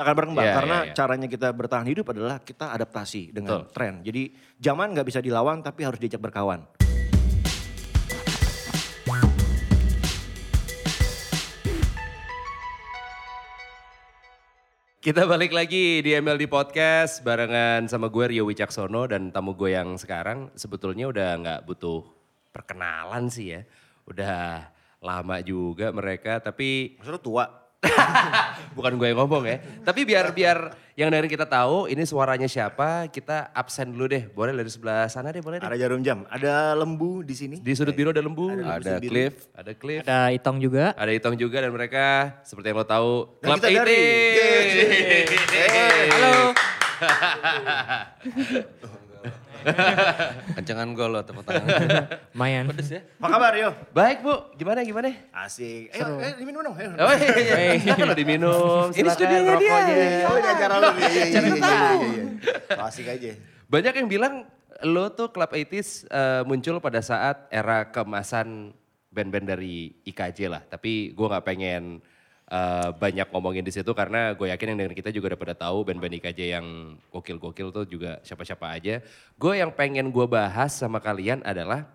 Nggak akan berkembang Iya, karena iya, iya. caranya kita bertahan hidup adalah kita adaptasi dengan Betul. tren. Jadi zaman nggak bisa dilawan tapi harus diajak berkawan. Kita balik lagi di MLD Podcast barengan sama gue Rio Wicaksono dan tamu gue yang sekarang sebetulnya udah nggak butuh perkenalan sih ya. Udah lama juga mereka tapi Maksudnya tua. bukan gue yang ngomong ya. Tapi biar biar yang dari kita tahu ini suaranya siapa, kita absen dulu deh. Boleh dari sebelah sana deh, boleh deh. Ada jarum jam, ada lembu di sini. Di sudut biru ada lembu, Ada ada, lembu Cliff, ada Cliff, Ada Itong juga. ada Itong juga dan mereka seperti yang lo tahu Dan Club kita dari 80. Halo. Kencengan gol lo tepuk tangan. Mayan. Pedes ya. Apa kabar yo? Baik bu, gimana gimana? Asik. Ayo, eh, diminum dong. Ayo. Oh iya, iya. Lo diminum, Ini studionya dia. Oh, ini acara lu. Iya, iya, iya, iya, iya, iya. Asik aja. Banyak yang bilang lo tuh Club 80s eh, muncul pada saat era keemasan band-band dari IKJ lah. Tapi gue nggak pengen eh, banyak ngomongin di situ karena gue yakin yang dengan kita juga udah pada tahu band-band IKJ yang gokil-gokil tuh juga siapa-siapa aja. Gue yang pengen gue bahas sama kalian adalah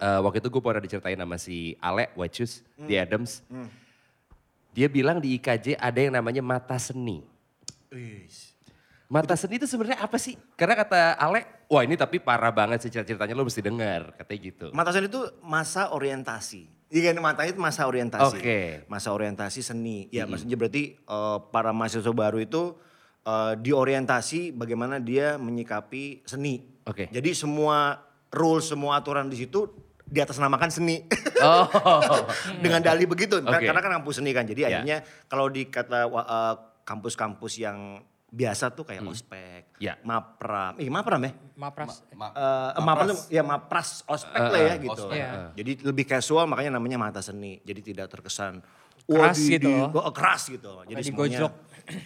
eh, waktu itu gue pernah diceritain sama si Ale Wachus di Adams. Dia bilang di IKJ ada yang namanya mata seni. Mata seni itu sebenarnya apa sih? Karena kata Ale, wah ini tapi parah banget sih cerita-ceritanya lo mesti dengar, katanya gitu. Mata seni itu masa orientasi. Iya kan matanya itu masa orientasi. Oke. Masa orientasi seni. Ya maksudnya berarti eh, para mahasiswa baru itu eh, diorientasi bagaimana dia menyikapi seni. Oke. Jadi semua rules, semua aturan di situ di atas namakan seni. Oh, Dengan dalih begitu. Oke. Karena kan kampus seni kan. Jadi Ya. akhirnya kalau di kata wa- eh, kampus-kampus yang biasa tuh kayak ospek, Ya. mapram, eh mapram ya? Mapras. Ma- Eh, mapram tuh ya mapras ospek lah ya gitu. ospek. Iya. Jadi lebih casual makanya namanya mata seni. Jadi tidak terkesan Keras di- gitu di- oh, keras gitu. Jadi semuanya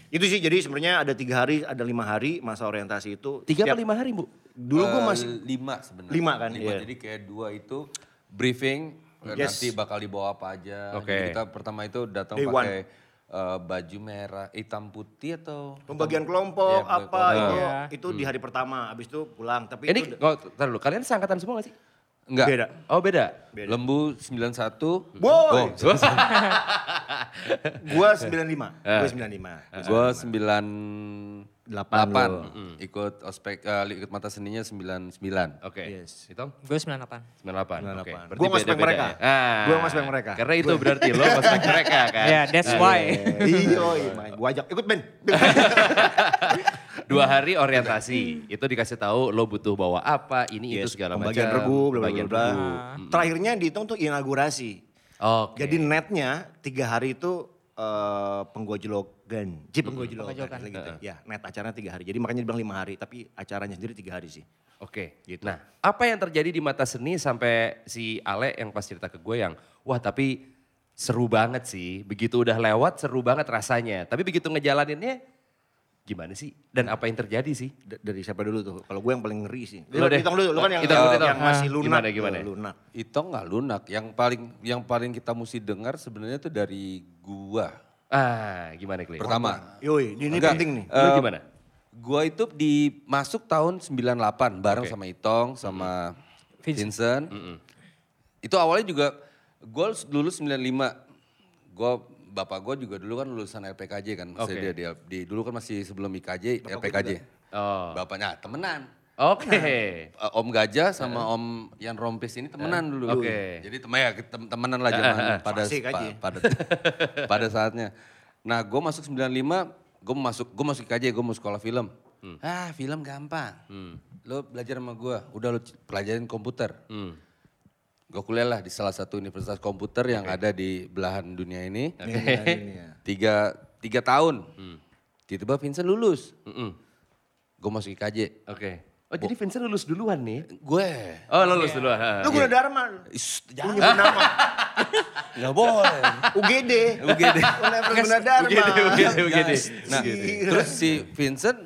itu sih jadi sebenarnya ada tiga hari, ada lima hari masa orientasi itu. tiga atau lima hari bu? Dulu gue Eh, masih lima sebenarnya. Lima kan, Lima, iya. jadi kayak dua itu briefing eh, Yes. nanti bakal dibawa apa aja. Oke. Jadi kita pertama itu datang pakai eh, baju merah, hitam putih atau pembagian kelompok Iya, apa pembagian itu Iya. itu di hari pertama. Habis itu pulang. Tapi Ini, itu oh, tar dulu, kalian seangkatan semua gak sih? enggak? beda. Oh beda? Lembu 91. Boy, Oh, gua 95. Eh. Gua 95. Gua 9 Delapan 8. lu. Ikut ospek eh, ikut mata seninya 99. Oke, Yes. Itu Gue 98. 98. 98. Oke. Berarti Gua ngospek mereka. ya? Ah, Gua ngospek mereka. Karena itu berarti lo ngospek mereka kan? Ya, that's why. Iya, iya, gua ajak ikut Ben. Dua hari orientasi, itu dikasih tahu lo butuh bawa apa, ini itu Yes, segala macam. pembagian regu, bla bla pembagian bla. regu. Terakhirnya dihitung tuh inaugurasi. Oke. Jadi netnya tiga hari itu eh penggojlogan. Ji penggojlogan. Penggojlogan. Gitu. Ya net acaranya tiga hari. Jadi makanya dibilang lima hari. Tapi acaranya sendiri tiga hari sih. Oke, Gitu. nah apa yang terjadi di mata seni sampai si Ale yang pas cerita ke gue yang, wah tapi seru banget sih, begitu udah lewat seru banget rasanya. Tapi begitu ngejalaninnya gimana sih? Dan apa yang terjadi sih? D- dari siapa dulu tuh? Kalau gue yang paling ngeri sih. Lo deh. Hitung dulu, lu kan yang, Hitung dulu, yang, masih lunak. Gimana, tuh, gimana? Lunak. Itu nggak lunak. Yang paling yang paling kita mesti dengar sebenarnya tuh dari gua. Ah, gimana Kli? Pertama. Yoi, ini Enggak, penting nih. Lu eh, gimana? Gua itu di masuk tahun 98 bareng Oke. sama Itong sama Vincent. Vincent. Itu awalnya juga gue lulus 95. Gue bapak gue juga dulu kan lulusan LPKJ kan. Maksudnya Oke. dia, dia di dulu kan masih sebelum IKJ LPKJ. Oh. Bapaknya temenan. Oke. Eh, Om Gajah sama Om Yan Rompis ini temenan dulu. Oke. Jadi temen, ya, tem- temenan lah zaman pada, Asik aja. pa- pada pada saatnya. Nah gue masuk 95, gue masuk gue masuk IKJ, gue mau sekolah film. Ah film gampang. Lo belajar sama gue, udah lo pelajarin komputer. Hmm. Gue kuliah lah di salah satu universitas komputer yang ada di belahan dunia ini. Ya. Tiga, tiga tahun. Tiba-tiba Vincent lulus. Mm-mm. Gue masuk IKJ. Oke. Oh jadi Vincent lulus duluan nih? Gue. Oh lulus duluan. ha, Lu guna Dharma. Is, Lu jangan. nyebut nama. Gak boleh. UGD. UGD. Universitas Guna Dharma. UGD, UGD, UGD. Nah, terus si Vincent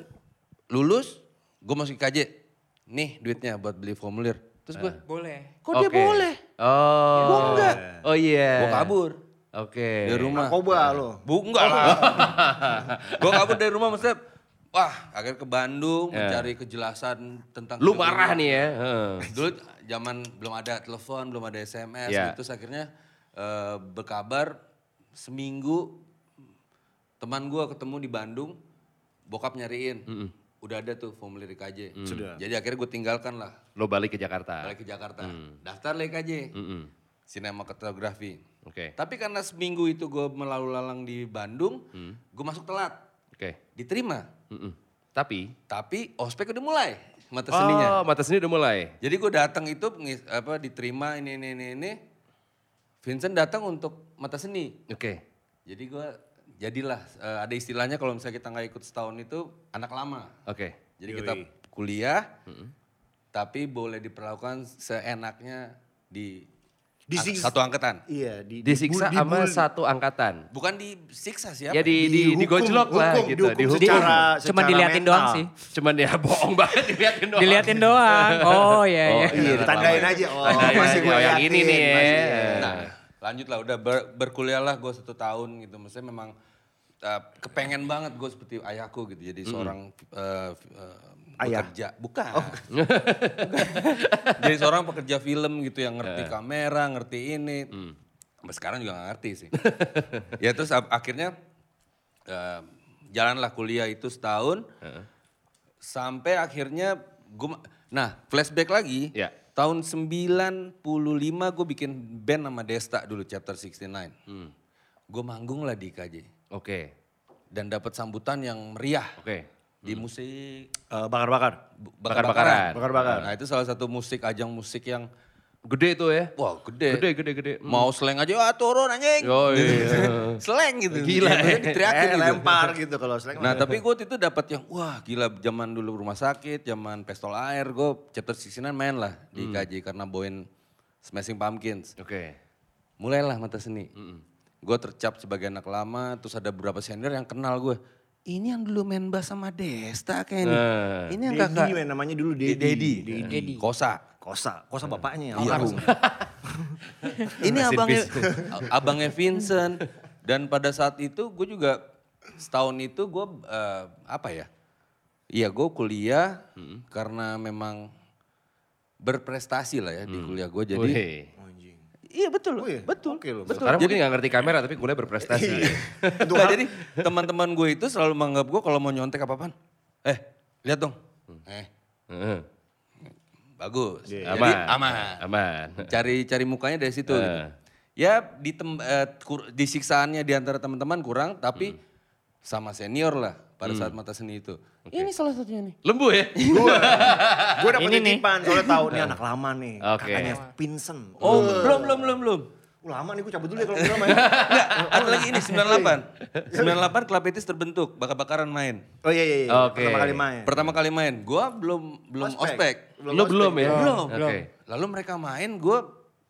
lulus, gue masuk IKJ. Nih duitnya buat beli formulir. Terus gue, Boleh. kok dia Oke. boleh? Oh. Gua enggak. Oh iya. Gue kabur. Oke. Dari rumah. Narkoba lo. Bu, enggak lah. gue kabur dari rumah maksudnya, wah akhirnya ke Bandung mencari kejelasan tentang Lu marah nih ya. heeh. Dulu zaman belum ada telepon, belum ada SMS Ya. gitu. Terus akhirnya eh, berkabar seminggu teman gua ketemu di Bandung, bokap nyariin. Udah ada tuh formulir IKJ. Sudah. Jadi akhirnya gue tinggalkan lah, Lo balik ke Jakarta. balik ke Jakarta. Daftar lah IKJ, Mm-mm. sinematografi. Oke. Tapi karena seminggu itu gue melalu lalang di Bandung, gue masuk telat, Oke. diterima. Mm-mm. Tapi Tapi ospek udah mulai mata seninya. Oh, mata seni udah mulai. Jadi gue datang itu apa diterima ini ini ini ini. Vincent datang untuk mata seni. Oke. Jadi gue jadilah eh, ada istilahnya kalau misalnya kita nggak ikut setahun itu anak lama. Oke. Jadi kita kuliah, tapi boleh diperlakukan seenaknya di Disiksa. satu angkatan. Iya, di, Disiksa dibu- sama satu angkatan. Bukan disiksa siapa? Ya di, di, Dihukum, digojlok lah hukum, gitu. dihukum Dihukum. secara, Cuma secara diliatin mental. doang sih. Cuman dia bohong banget diliatin doang. Diliatin doang. Oh iya Oh, iya. Iya, ditandain aja. Oh, Tandain masih Oh, yang ini nih ya. masih, ya. Nah, lanjut lah udah ber- berkuliah lah gue satu tahun gitu. Maksudnya memang uh, kepengen banget gue seperti ayahku gitu. Jadi seorang uh, uh, Ayah? bekerja, bukan. Jadi seorang pekerja film gitu yang ngerti kamera, ngerti ini. Sampai sekarang juga gak ngerti sih. ya terus akhirnya uh, jalanlah kuliah itu setahun. Sampai akhirnya gue, nah flashback lagi. Ya. Tahun 95 gue bikin band sama Desta dulu chapter 69. Gue manggung lah di KJ. Oke. Dan dapat sambutan yang meriah Oke. Di musik Eh, bakar-bakar. Bakar-bakaran. Bakar-bakar. Nah itu salah satu musik ajang musik yang Gede tuh ya. wah gede. Gede, gede, gede. Mm. Mau slang aja, wah turun anjing. Oh iya. slang gitu. Gila, ya. diteriakin Eh, gitu. lempar gitu kalau slang. Nah tapi gue itu dapat yang wah gila zaman dulu rumah sakit, zaman pestol air, gue chapter 69 main lah di KJ karena bawain Smashing Pumpkins. Oke. Mulailah mata seni. Gue tercap sebagai anak lama, terus ada beberapa senior yang kenal gue. Ini yang dulu main bass sama Desta kayak ini. Nah. Ini yang kakak. men, namanya dulu Dedi. Dedi. Dedi. Kosa. Kosa, kosa bapaknya. Iya. almarhum. Ini abangnya, abangnya Vincent. Dan pada saat itu gue juga setahun itu gue eh, apa ya? Iya gue kuliah karena memang berprestasi lah ya di kuliah gue. Jadi Wih. Iya betul, Oh iya? betul. Oke loh. Sekarang mungkin gak ngerti kamera tapi kuliah berprestasi. Nggak, jadi teman-teman gue itu selalu menganggap gue kalau mau nyontek apa-apaan. Eh lihat dong. Eh Heeh. bagus. Jadi Aman. aman. Aman. cari cari mukanya dari situ. gitu. Eh. Ya di tem, eh, kur- di siksaannya di antara teman-teman kurang, tapi sama senior lah pada saat mata seni itu. Ini salah satunya nih. Lembu ya? Gue dapet Ini nih. titipan soalnya tahu nih anak lama nih. Oke. Kakaknya Vincent. Oh belum belum belum belum. Uh, lama nih gue cabut dulu ya kalau lama ya. Enggak, ada lagi ini 98. 98 Club Etis terbentuk, bakar-bakaran main. Oh iya iya iya. Oke. Pertama kali main. Pertama kali main, gua belum belum ospek. Lu belum ya? Belum. Oke. Lalu mereka main, gue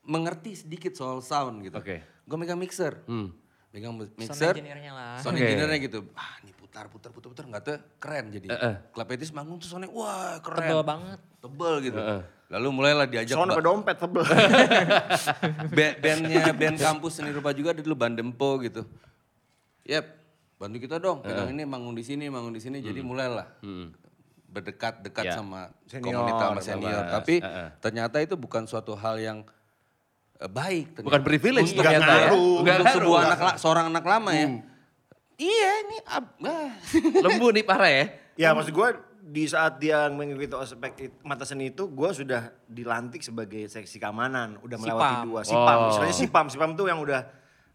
mengerti sedikit soal sound gitu. Oke. Gue megang mixer. Hmm. Megang mu- Sound mixer. engineer-nya lah. Sound Oke. engineer-nya gitu. Ah ini putar, putar, putar, putar. Nggak tuh keren jadi. Eh, eh. Club Etis manggung tuh soundnya wah keren. Tebel banget. Tebel gitu. Eh, eh. Lalu mulailah diajak sampai dompet tebel. ba- bandnya band kampus seni rupa juga ada dulu Bandempo gitu. Yep, bantu kita dong. Pegang ini manggung di sini, manggung di sini. Jadi mulailah berdekat-dekat Ya. sama Senior, komunitas sama senior. bebas. Tapi Eh, eh. ternyata itu bukan suatu hal yang eh, baik. ternyata. Bukan privilege untuk, ternyata ya. ngaruh. untuk sebuah anak seorang anak lama ya. Iya ini ah. Lembu nih parah ya? ya maksud gue di saat dia mengikuti ospek it- mata seni itu gue sudah dilantik sebagai seksi keamanan. Udah melewati Sipam. dua. Sipam. Oh. Istilahnya sipam. Sipam tuh yang udah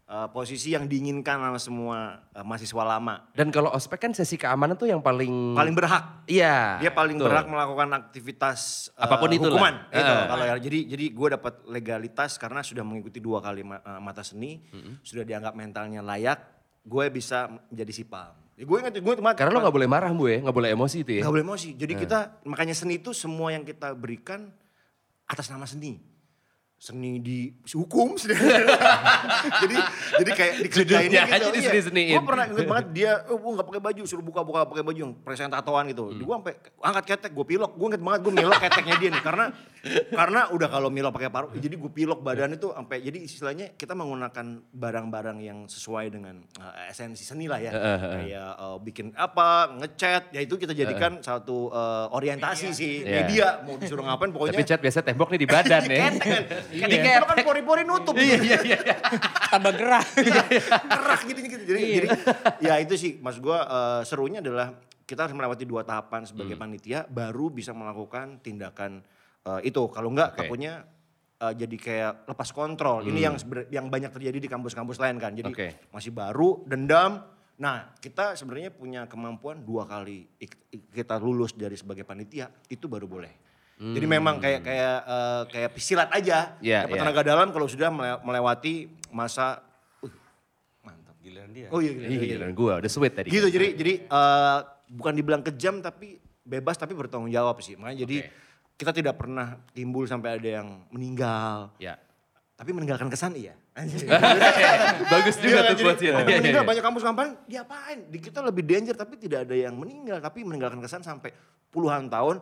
eh, posisi yang diinginkan sama semua eh, mahasiswa lama. Dan kalau ospek kan sesi keamanan tuh yang paling... Paling berhak. Iya. Dia paling betul. berhak melakukan aktivitas eh, Apa pun itu lah. hukuman. Itu, Eh. kalau ya, jadi jadi gue dapat legalitas karena sudah mengikuti dua kali ma- mata seni, sudah dianggap mentalnya layak, gue bisa menjadi sipam. Ya, gue ingat gue cuma Karena lo gak boleh marah bu ya, gak boleh emosi itu ya. nggak boleh emosi. Jadi kita makanya seni itu semua yang kita berikan atas nama seni. Seni di hukum jadi jadi kayak diceritain Judulnya gitu. aja diseni-seniin. gue pernah inget banget dia oh, gue nggak pakai baju suruh buka buka pakai baju yang present tatoan gitu. Hmm. gue sampai angkat ketek gue pilok. Gue inget banget gue milok keteknya dia nih. Karena karena udah kalau milok pakai paruh jadi gue pilok badan itu sampai jadi istilahnya kita menggunakan barang-barang yang sesuai dengan eh, esensi seni lah ya. Kayak eh, bikin apa ngecat ya itu kita jadikan satu eh, orientasi sih Iya. media. Mau disuruh ngapain pokoknya Tapi cat biasa tembok nih di badan ya. Ketek kan kan pori-pori nutup iya iya Tambah gerah. kerak gitu gitu. Jadi, jadi ya itu sih mas gue serunya adalah kita harus melewati dua tahapan sebagai panitia baru bisa melakukan tindakan eh, itu. Kalau enggak Oke. takutnya eh, jadi kayak lepas kontrol. Ini yang yang banyak terjadi di kampus-kampus lain kan. Jadi Oke. masih baru dendam. Nah kita sebenarnya punya kemampuan dua kali kita lulus dari sebagai panitia itu baru boleh. Jadi memang kayak kayak eh, kayak silat aja. Iya, Dapat iya. tenaga dalam kalau sudah mele- melewati masa uh, mantap. Giliran dia. Oh iya, gila, Iya, iya, giliran gue udah sweet tadi. Gitu jadi jadi eh, bukan dibilang kejam tapi bebas tapi bertanggung jawab sih. Makanya jadi Oke. kita tidak pernah timbul sampai ada yang meninggal. Ya. Tapi meninggalkan kesan iya. Bagus Iya juga kan? tuh Iya, iya, meninggal iya. banyak kampus kampanye diapain? Di kita lebih danger tapi tidak ada yang meninggal tapi meninggalkan kesan sampai puluhan tahun.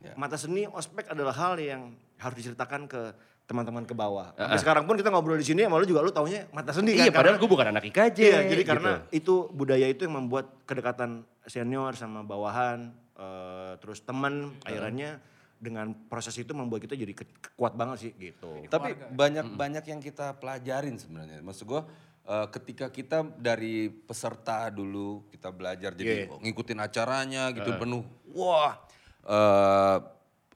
Ya. Mata seni ospek adalah hal yang harus diceritakan ke teman-teman ke bawah. Ah, Sampai sekarang pun kita ngobrol di sini, malu juga lu taunya mata seni kan. Iya, padahal Karena- gue bukan anak IKJ. Iya, jadi gitu. karena itu budaya itu yang membuat kedekatan senior sama bawahan, eh, terus teman, akhirnya dengan proses itu membuat kita jadi ke- kuat banget sih gitu. Tapi banyak banyak yang kita pelajarin sebenarnya. Maksud gue eh, ketika kita dari peserta dulu kita belajar jadi oh, ngikutin acaranya gitu penuh. Wah, eh,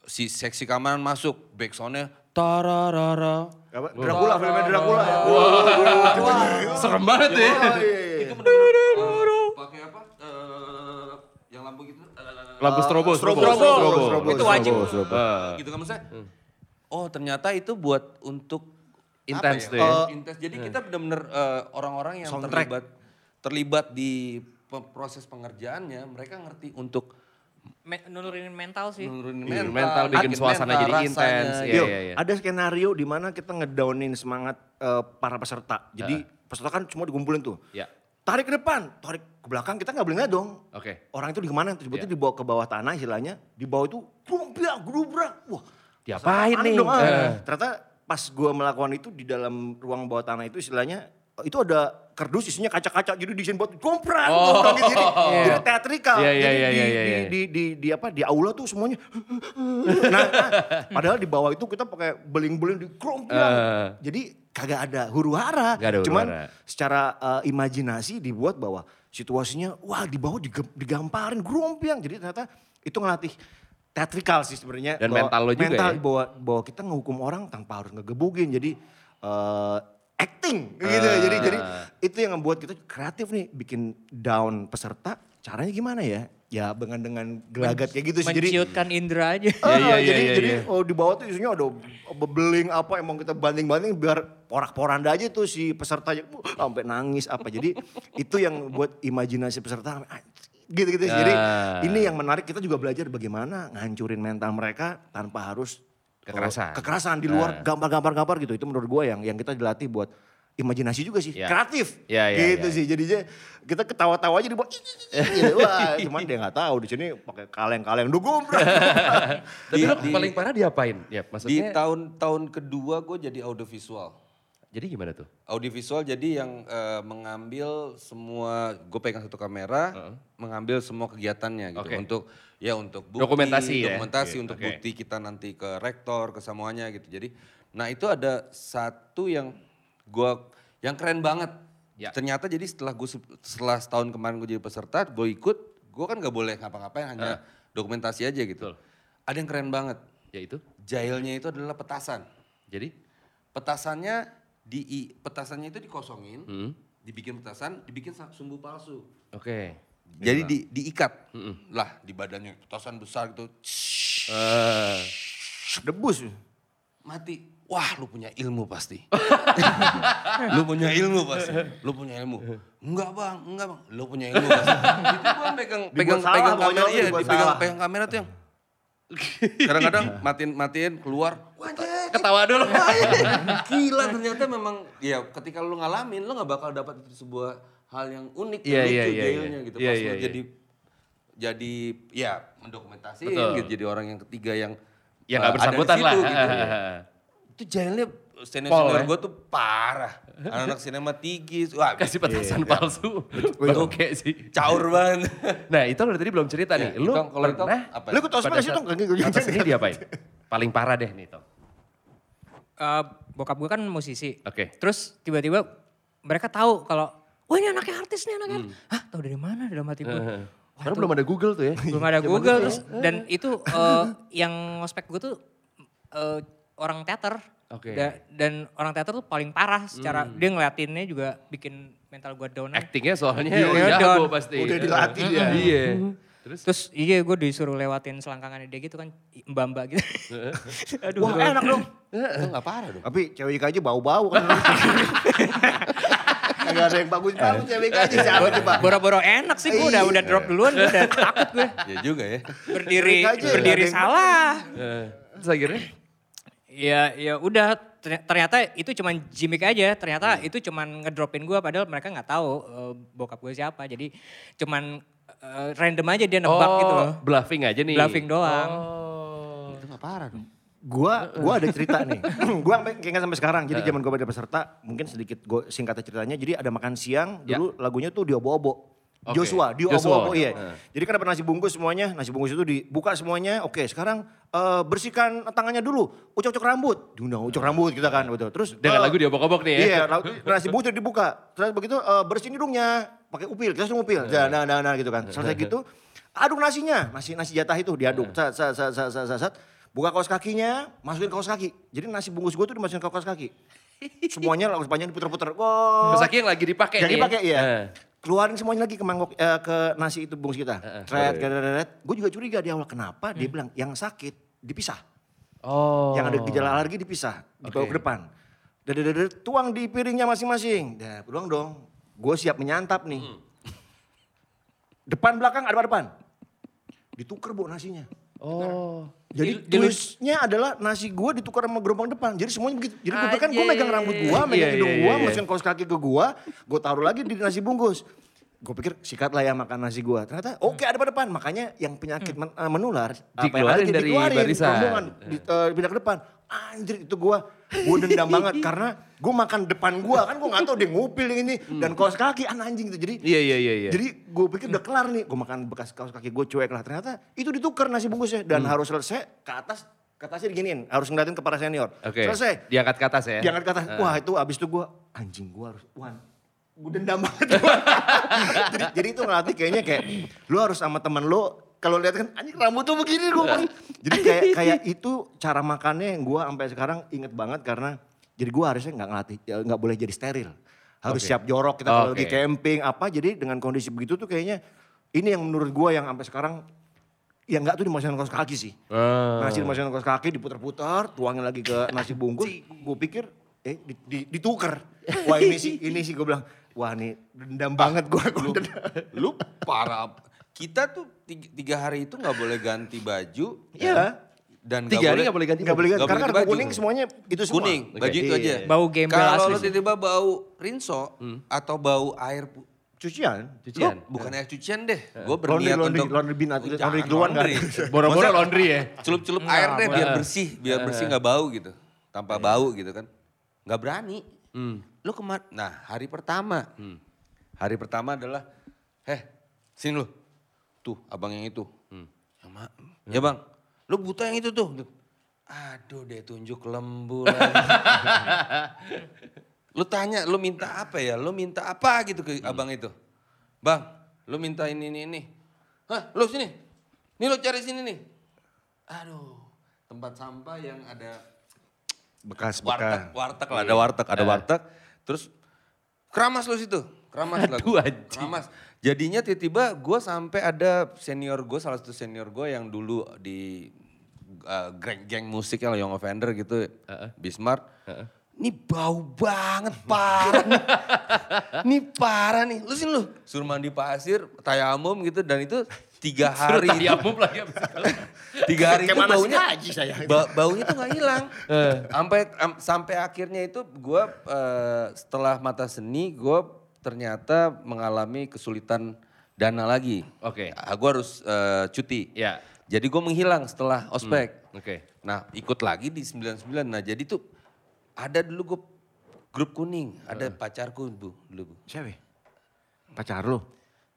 si seksi keamanan masuk backsoundnya tararara. Apa? Dracula, filmnya Dracula ya. Serem banget ya. Oh, iya, iya. Itu eh, pakai apa? Eh, yang lampu gitu. Lampu strobo, Strobo, strobo, strobo, strobo, Itu wajib. strobo, strobo. Gitu kan maksudnya. Oh ternyata itu buat untuk Intens ya. Eh, Intens. Jadi kita benar-benar eh, orang-orang yang Soundtrack. terlibat terlibat di proses pengerjaannya, mereka ngerti untuk Me- nurunin mental sih. nurunin Iya, mental, mental, bikin suasana jadi rasanya. intens, iya. Yo, ada skenario di mana kita ngedownin semangat eh, para peserta. Jadi peserta kan semua dikumpulin tuh. Ya. Tarik ke depan, tarik ke belakang, kita nggak boleh ngeliat dong. Oke. Orang itu di mana? Tiba-tiba Iya. dibawa ke bawah tanah istilahnya. Di bawah itu grubrak, grubrak. Wah, Diapain nih? Dong. Eh. Ternyata pas gue melakukan itu di dalam ruang bawah tanah itu istilahnya itu ada kardus isinya kaca-kaca jadi desain buat gomprak, Oh. gitu. jadi, Iya. jadi teatrikal. Iya, iya, jadi iya, di, iya, di, iya. di, di, di apa di aula tuh semuanya. nah, nah, padahal di bawah itu kita pakai beling-beling di gomprak. Eh. Jadi kagak ada huru hara. Nggak ada huru Cuman hara. secara eh, imajinasi dibuat bahwa situasinya wah di bawah digamparin grompiang. Jadi ternyata itu ngelatih teatrikal sih sebenarnya. Dan Bahwa- mental lo juga mental ya? bahwa bahwa kita ngehukum orang tanpa harus ngegebugin. Jadi eh, acting gitu. Ah. Jadi jadi itu yang membuat kita kreatif nih bikin down peserta. Caranya gimana ya? Ya dengan dengan gelagat kayak gitu sih. Jadi Menciutkan indera aja. Iya, Ah, iya, iya, jadi iya, jadi iya. oh, di bawah tuh isinya ada bebeling apa emang kita banding-banding biar porak-poranda aja tuh si pesertanya uh, sampai nangis apa. Jadi itu yang buat imajinasi peserta sampai, "Anjing," gitu-gitu. sih. Jadi Ah. ini yang menarik kita juga belajar bagaimana ngancurin mental mereka tanpa harus Kekerasan. kekerasan di luar Ah. gambar-gambar-gambar gitu. Itu menurut gue yang yang kita dilatih buat imajinasi juga sih, Ya. kreatif. Ya, ya, gitu ya. sih. Jadinya kita ketawa-tawa aja di bawah. gitu. Wah, cuman dia nggak tahu di sini pakai kaleng-kaleng dugum. Tapi Di- di- paling parah diapain? Ya, Di maksudnya. tahun-tahun kedua gue jadi audiovisual. jadi gimana tuh? Audiovisual jadi yang eh, mengambil semua, gue pegang satu kamera, mengambil semua kegiatannya gitu Oke. untuk ya untuk bukti, Dokumentasi ya? dokumentasi Gitu, untuk oke. bukti kita nanti ke rektor ke semuanya gitu. Jadi, nah itu ada satu yang gue yang keren banget. Ya. Ternyata jadi setelah gue setelah setahun kemarin gue jadi peserta, gue ikut, gue kan gak boleh ngapa-ngapain hanya dokumentasi aja gitu. Betul. Ada yang keren banget. Ya itu. Jailnya itu adalah petasan Jadi petasannya di petasannya itu dikosongin, Hmm. dibikin petasan, dibikin sumbu palsu. oke. Jadi di, diikat. Lah di badannya petasan besar gitu. Eh, Debus. Mati. Wah, lu punya ilmu pasti. lu punya ilmu pasti. Lu punya ilmu. Enggak, Bang. Enggak, Bang. Lu punya ilmu pasti. Itu gua pegang pegang salah pegang kamera, iya, dipegang salah. pegang kamera tuh yang kadang-kadang matiin matiin keluar. Ketawa dulu. Gila ternyata memang ya ketika lu ngalamin lu nggak bakal dapat itu sebuah hal yang unik Iya, dan iya, lucu iya, jailnya iya. gitu. Pas iya, lu iya. jadi jadi ya mendokumentasiin Betul. gitu jadi orang yang ketiga yang Ya uh, nggak ada di bersangkutan lah. situ gitu. Itu jailnya senior Pol, senior ya? gue tuh parah. Anak-anak sinema tigis, wah Kasih petasan Iya. palsu. Oke sih. caur banget. Nah itu lo tadi belum cerita nih. Ya, Lu kalau pernah apa? Lu pada sih saat Tong? Kagak, atas ini diapain? Paling parah deh nih Tong. Eh, bokap gue kan musisi. Oke. Terus tiba-tiba mereka tahu kalau, wah ini anaknya artis nih anaknya. Hmm. artis." Hah tahu dari mana dalam hati gue? Karena belum ada Google tuh ya. Belum ada Google terus dan itu eh, yang ngospek gue tuh eh, orang teater. Oke. Da- dan orang teater tuh paling parah secara dia ngeliatinnya juga bikin mental gue down. Actingnya soalnya Iya, jago Don. pasti. Udah dilatih dia. Iya. Terus Terus iya gue disuruh lewatin selangkangannya dia gitu kan mbak-mbak gitu. Aduh. Wah enak dong. Itu nggak parah dong. Tapi cewek aja bau-bau kan. Gak ada yang bagus-bagus cewek aja siapa coba. Boro-boro enak sih gue udah udah drop duluan gue udah takut gue. Ya juga ya. Berdiri berdiri salah. eh, terus akhirnya Ya ya udah terny- ternyata itu cuman gimmick aja. Hmm. Ternyata itu cuman ngedropin gue padahal mereka nggak tahu eh, bokap gue siapa. Jadi cuman eh, random aja dia nebak gitu loh. bluffing aja nih. Bluffing doang. Oh. Itu nggak parah dong. Gua gua ada cerita nih. gua sampai kayaknya sampai sekarang. Jadi zaman gua ada peserta, mungkin sedikit gua singkatnya ceritanya. Jadi ada makan siang, Ya. dulu lagunya tuh diobo-obo. Oke. Joshua, Joshua. diobo-obo iya. Jadi kan dapat nasi bungkus semuanya, nasi bungkus itu dibuka semuanya. Oke, sekarang eh, bersihkan tangannya dulu, ucok-ucok rambut. Diundang ucok rambut kita kan, betul. Terus Dengan eh, lagu diobok-obok nih ya. Iya, nasi bungkus itu dibuka. Terus begitu eh, bersihin hidungnya, pakai upil, kita suruh upil. Nah, nah, nah, nah, gitu kan. Selesai gitu, aduk nasinya, nasi nasi jatah itu diaduk. Sat, sat, sat, sat, sat, sat. Buka kaos kakinya, masukin kaos kaki. Jadi nasi bungkus gue tuh dimasukin kaos kaki. Semuanya lagu sepanjang diputer-puter. Wow. Terus akhirnya yang lagi dipakai Jadi pakai ya. Eh. Keluarin semuanya lagi ke mangkok eh, ke nasi itu bungkus kita. Tret, Gue juga curiga di awal kenapa dia bilang yang sakit dipisah. Oh. Yang ada gejala alergi dipisah, dibawa ke depan. Dadadadad, tuang di piringnya masing-masing. Dah, pulang dong. Gue siap menyantap nih. Hmm. Depan belakang ada depan. Ditukar bu nasinya. Oh. Jadi Di- di- tulisnya adalah nasi gue ditukar sama gerobak depan. Jadi semuanya begitu. Jadi gue pikir kan gue Anjing. megang rambut gue, megang Iya, hidung iya, gue, iya, iya. masukin kaos kaki ke gue. Gue taruh lagi di nasi bungkus. Gue pikir sikat lah ya makan nasi gue. Ternyata oke ada pada depan. Makanya yang penyakit men- eh, menular. apa yang ada, dari dikeluarin, barisan. rombongan, di, eh, pindah ke depan. Anjir itu gue, gue dendam banget. Karena gue makan depan gue. Kan gue gak tahu dia ngupil yang ini. Dan kaos kaki, an anjing gitu. Jadi Iya iya iya iya. jadi gue pikir udah kelar nih, gue makan bekas kaos kaki gue cuek lah. Ternyata itu ditukar nasi bungkusnya dan Hmm. harus selesai ke atas, ke atasnya diginiin. Harus ngeliatin ke para senior. Oke. Selesai. Diangkat ke atas ya. Diangkat ke atas. Wah itu abis itu gue, anjing gue harus, wah gue dendam banget. jadi, jadi itu ngelatih kayaknya kayak, lu harus sama temen lu, kalau lihat kan anjing rambut tuh begini gue. jadi kayak kayak itu cara makannya yang gue sampai sekarang inget banget karena jadi gue harusnya nggak ngelatih, ya, nggak boleh jadi steril. Harus Oke. siap jorok kita kalau Oke. lagi camping apa. Jadi dengan kondisi begitu tuh kayaknya ini yang menurut gue yang sampai sekarang yang nggak tuh dimasukin kaos kaki sih. Ah. Nasi dimasukin kaos kaki diputar-putar, tuangin lagi ke nasi bungkus. gue pikir eh di, di, ditukar. Wah ini sih ini sih gue bilang wah nih dendam banget gue. Lu, lu parah. Kita tuh tiga, tiga hari itu nggak boleh ganti baju. Iya. Dan Tiga hari nggak boleh ganti Nggak boleh ganti Nggak karena ganti baju. kuning semuanya itu semua. Kuning, Oke. baju itu aja. Iya. Bau gembel Kalau tiba-tiba bau rinso atau bau air pu- Cucian. Cucian. Lu bukan air cucian deh. Gue Laundry, berniat laundry, untuk laundry bin, laundry Jangan keluar nggak? laundry. Boro-boro laundry ya. Celup-celup air deh biar bersih, biar bersih nggak bau gitu. Tanpa bau gitu kan. Nggak berani. Lu kemar, nah hari pertama, hari pertama adalah, heh sini lu, tuh abang yang itu, yang ma- ya bang, lu buta yang itu tuh. Aduh dia tunjuk lembu lu tanya, lu minta apa ya? Lu minta apa gitu ke abang itu? Bang, lu minta ini, ini, ini. Hah, lu sini. Nih lu cari sini nih. Aduh, tempat sampah yang ada Bekas warteg, bekas. warteg lah, ada warteg, ada warteg. Terus keramas lu situ, keramas lah. Aduh, anjing. Keramas. Jadinya tiba-tiba gue sampai ada senior gue, salah satu senior gue yang dulu di uh, geng, geng musik yang Young Offender gitu, Bismarck. ini bau banget parah nih. Ini parah nih. Lu sini lu. Suruh mandi pasir, tayamum gitu dan itu tiga hari. Suruh tayamum lagi tiga hari Kayak itu sih baunya haji saya. ba- baunya tuh nggak hilang sampai am- sampai akhirnya itu gue setelah mata seni gue ternyata mengalami kesulitan dana lagi Oke. gue harus eh, cuti Ya. jadi gue menghilang setelah ospek Oke. nah ikut lagi di 99 nah jadi tuh ada dulu gue grup kuning ada pacarku bu dulu bu Siapa? ya? Pacar lu?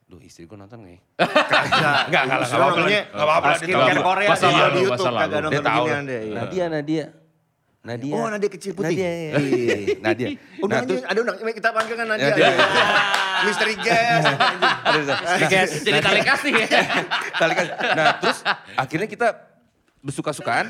Duh istri gue nonton gak ya? Enggak, enggak lah, Justru namanya Nggak apa-apa skincare. Korea di YouTube kagak nonton beginian deh. iya. Nadia, Nadia. Nadia. Oh, Nadia kecil putih. Nadia, iya, iya, iya. Nadia. Udah Nah, ada undang, kita panggilkan Nadia. Nadia. Misteri Gas. Jadi tali kasih ya. Kali kan. Nah terus akhirnya kita bersuka-sukaan.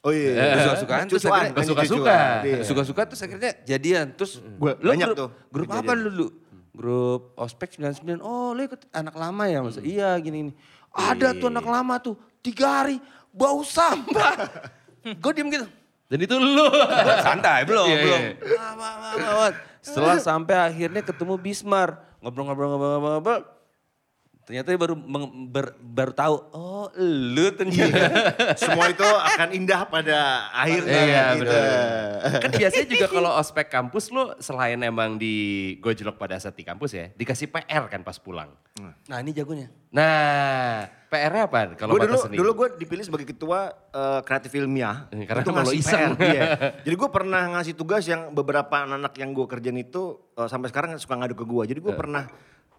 Oh iya. Bersuka-sukaan. Terus akhirnya Bersuka-suka. Iya. Bersuka-suka terus akhirnya jadian. Terus Gua- lu banyak grup, tuh Grup apa dulu? Grup Ospek 99. Oh lu ikut anak lama ya? Maksud, iya gini-gini. Ada tuh anak lama tuh. Tiga hari bau sampah. Gue diem gitu. Dan itu lu. Santai, belum, Iya, belum. iya. Wah, wah. Setelah sampai akhirnya ketemu Bismar, ngobrol-ngobrol-ngobrol-ngobrol. Ternyata dia baru meng- ber- baru tahu, oh lu ternyata. Semua itu akan indah pada akhirnya. Iya gitu. benar. Kan biasanya juga kalau ospek kampus lu selain emang di gojlok pada saat di kampus ya, dikasih PR kan pas pulang. Nah ini jagonya. Nah, PR-nya apa kalau mata dulu, seni? dulu gue dipilih sebagai ketua eh, kreatif ilmiah. Eh, karena Itu ngasih iseng. PR, iya. Jadi gue pernah ngasih tugas yang beberapa anak-anak yang gue kerjain itu eh, sampai sekarang suka ngadu ke gue. Jadi gue pernah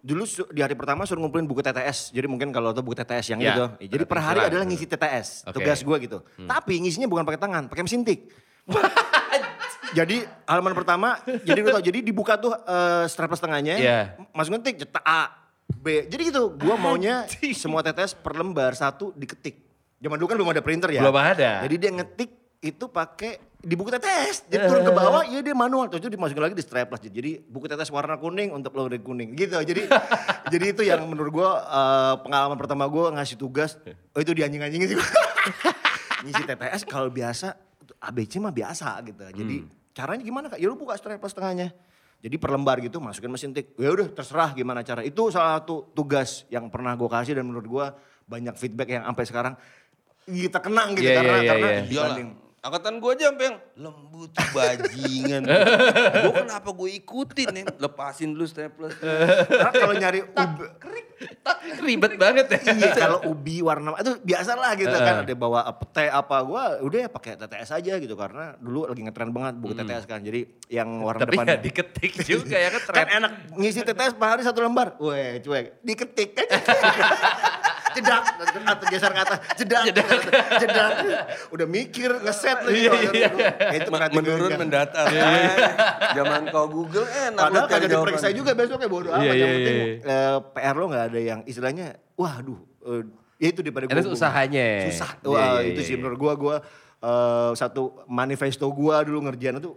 dulu di hari pertama suruh ngumpulin buku TTS. Jadi mungkin kalau tuh buku TTS yang Ya, itu. Jadi per hari adalah ngisi TTS. Oke. Tugas gue gitu. Tapi ngisinya bukan pakai tangan, pakai mesin tik. jadi halaman pertama, jadi lu tau, jadi dibuka tuh eh, staples tengahnya, Iya. masukin tik, cetak A, B. Jadi gitu, gua maunya semua tetes per lembar satu diketik. Zaman dulu kan belum ada printer ya. Belum ada. Jadi dia ngetik itu pakai di buku tetes. Jadi turun ke bawah, iya dia manual. Terus itu dimasukin lagi di staples. Jadi buku tetes warna kuning untuk lo kuning gitu. Jadi jadi itu yang menurut gua eh, pengalaman pertama gua ngasih tugas. Oh itu dianjing-anjingin sih. Ngisi TTS kalau biasa ABC mah biasa gitu. Jadi caranya gimana kak? Ya lu buka staples tengahnya. Jadi per lembar gitu masukin mesin tik. Ya udah terserah gimana cara. Itu salah satu tugas yang pernah gue kasih dan menurut gue banyak feedback yang sampai sekarang kita kenang gitu Iya, karena iya, iya, karena iya. Dibanding Angkatan gue aja sampai yang lembut bajingan. gue kenapa gue ikutin nih? Lepasin dulu staples. karena kalau nyari ubi, Ribet banget ya. iya kalau ubi warna itu biasa lah gitu kan ada bawa pete apa gue udah ya pakai TTS aja gitu karena dulu lagi ngetren banget buku TTS kan jadi yang warna Tapi depan ya diketik juga ya kan kan enak ngisi TTS per hari satu lembar. Weh cuek, diketik kan. jedak, atau geser ke atas, jedak, jedak, jedak. Udah mikir, ngeset lagi. kalau dari dulu. Ya, itu menurun mendatar. Zaman kau Google enak. Padahal kagak diperiksa juga besoknya bodo amat. Iya, yang iya, penting iya. eh, PR lo gak ada yang istilahnya, waduh, eh, ya itu daripada Itu gue. usahanya. Susah. Iya, Wah, iya, itu iya, sih iya. menurut gue, gue eh, satu manifesto gue dulu ngerjain itu,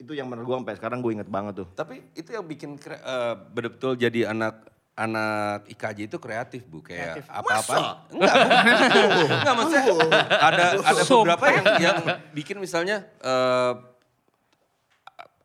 itu yang menurut gue sampai sekarang gue inget banget tuh. Tapi itu yang bikin kre- eh, betul-betul jadi anak anak IKJ itu kreatif bu kayak apa-apa enggak bu. enggak maksudnya ada ada beberapa yang yang bikin misalnya eh,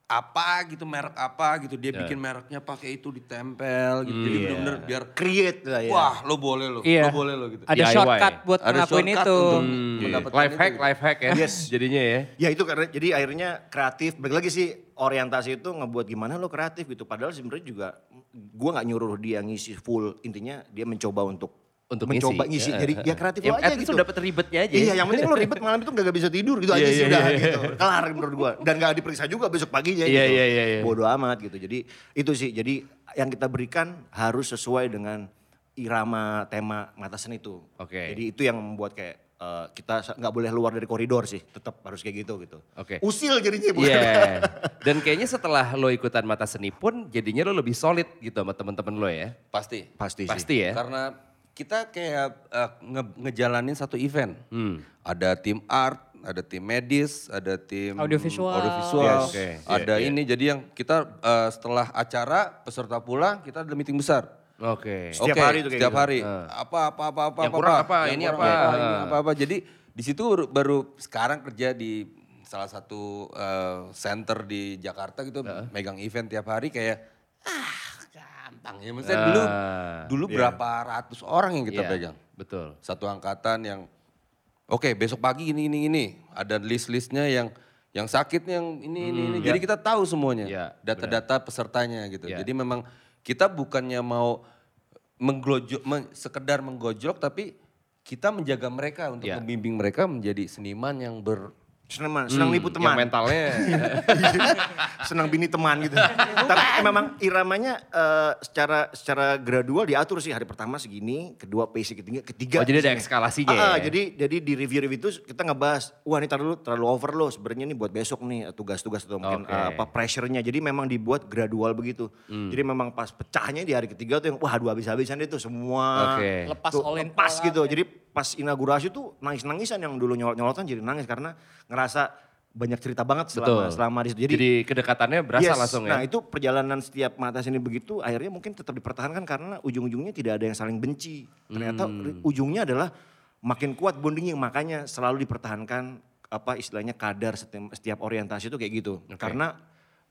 apa gitu merek apa gitu dia bikin mereknya pakai itu ditempel gitu jadi benar-benar biar Create lah ya. wah lo boleh lo Iya. lo boleh lo gitu Ada DIY. shortcut buat Ada ngelakuin shortcut itu. untuk- Hmm, mendapatkan life itu hack, gitu. life hack ya. Yes. Jadinya ya. Ya itu karena jadi akhirnya kreatif. Balik lagi sih orientasi itu ngebuat gimana lo kreatif gitu. Padahal sebenarnya juga gua nggak nyuruh dia ngisi full. Intinya dia mencoba untuk Untuk mencoba ngisi. ngisi. Jadi ya, ya ya. kreatif Ya, aja gitu. lo dapet ribetnya aja. Iya, yang penting lo ribet malam itu gak bisa tidur gitu aja Iya, sih udah iya. gitu. Kelar menurut gua. Dan gak diperiksa juga besok paginya Iya, gitu. iya, iya, iya. Bodo amat gitu. Jadi itu sih. Jadi yang kita berikan harus sesuai dengan irama tema mata seni itu. Oke. Jadi itu yang membuat kayak eh, kita nggak boleh luar dari koridor sih. Tetap harus kayak gitu gitu. Oke. Usil jadinya bukan. Iya. Dan kayaknya setelah lo ikutan mata seni pun jadinya lo lebih solid gitu sama temen-temen lo ya. pasti Pasti, sih. Pasti ya. Karena kita kayak eh, nge- ngejalanin satu event. Hmm. Ada tim art, ada tim medis, ada tim Audiovisual. audiovisual, Yes. Oke, ada ini. Jadi yang kita eh, setelah acara peserta pulang kita ada meeting besar. Oke. Setiap Oke, hari tuh kayak setiap gitu. hari. Apa apa apa apa Yang kurang apa, Yang ini kurang apa. ini apa apa. Jadi di situ baru, sekarang kerja di salah satu eh, center di Jakarta gitu megang event tiap hari kayak ah gampang ya maksudnya dulu Ah, dulu berapa ratus orang yang kita Iya, pegang Betul. satu angkatan yang oke besok pagi ini ini ini ada list-listnya yang yang sakit yang ini ini ini jadi kita tahu semuanya Iya, data-data pesertanya gitu Iya. jadi memang kita bukannya mau menggojok men- sekedar menggojlok tapi kita menjaga mereka untuk Iya. membimbing mereka menjadi seniman yang ber Senang, senang nipu Yang teman. mentalnya senang bini teman gitu. Tapi memang iramanya eh, secara secara gradual diatur sih hari pertama segini, kedua pace ketiga, ketiga. Oh, jadi ada eskalasinya Ah, ah, ya? Jadi jadi di review-review itu kita ngebahas, wah ini terlalu terlalu over loh sebenarnya ini buat besok nih tugas-tugas atau mungkin Oke. eh, apa pressure-nya. Jadi memang dibuat gradual begitu. Hmm. Jadi memang pas pecahnya di hari ketiga tuh yang wah aduh habis-habisan itu semua Oke. Lepas tuh, all lepas all gitu. ya. Jadi pas inaugurasi tuh nangis-nangisan yang dulu nyolot-nyolotan jadi nangis karena ngerasa banyak cerita banget selama betul. selama di situ. Jadi, kedekatannya berasa Yes. langsung ya. Nah itu perjalanan setiap mata sini begitu akhirnya mungkin tetap dipertahankan karena ujung-ujungnya tidak ada yang saling benci. Ternyata Hmm. ujungnya adalah makin kuat bondingnya makanya selalu dipertahankan apa istilahnya kadar setiap, setiap orientasi itu kayak gitu. Karena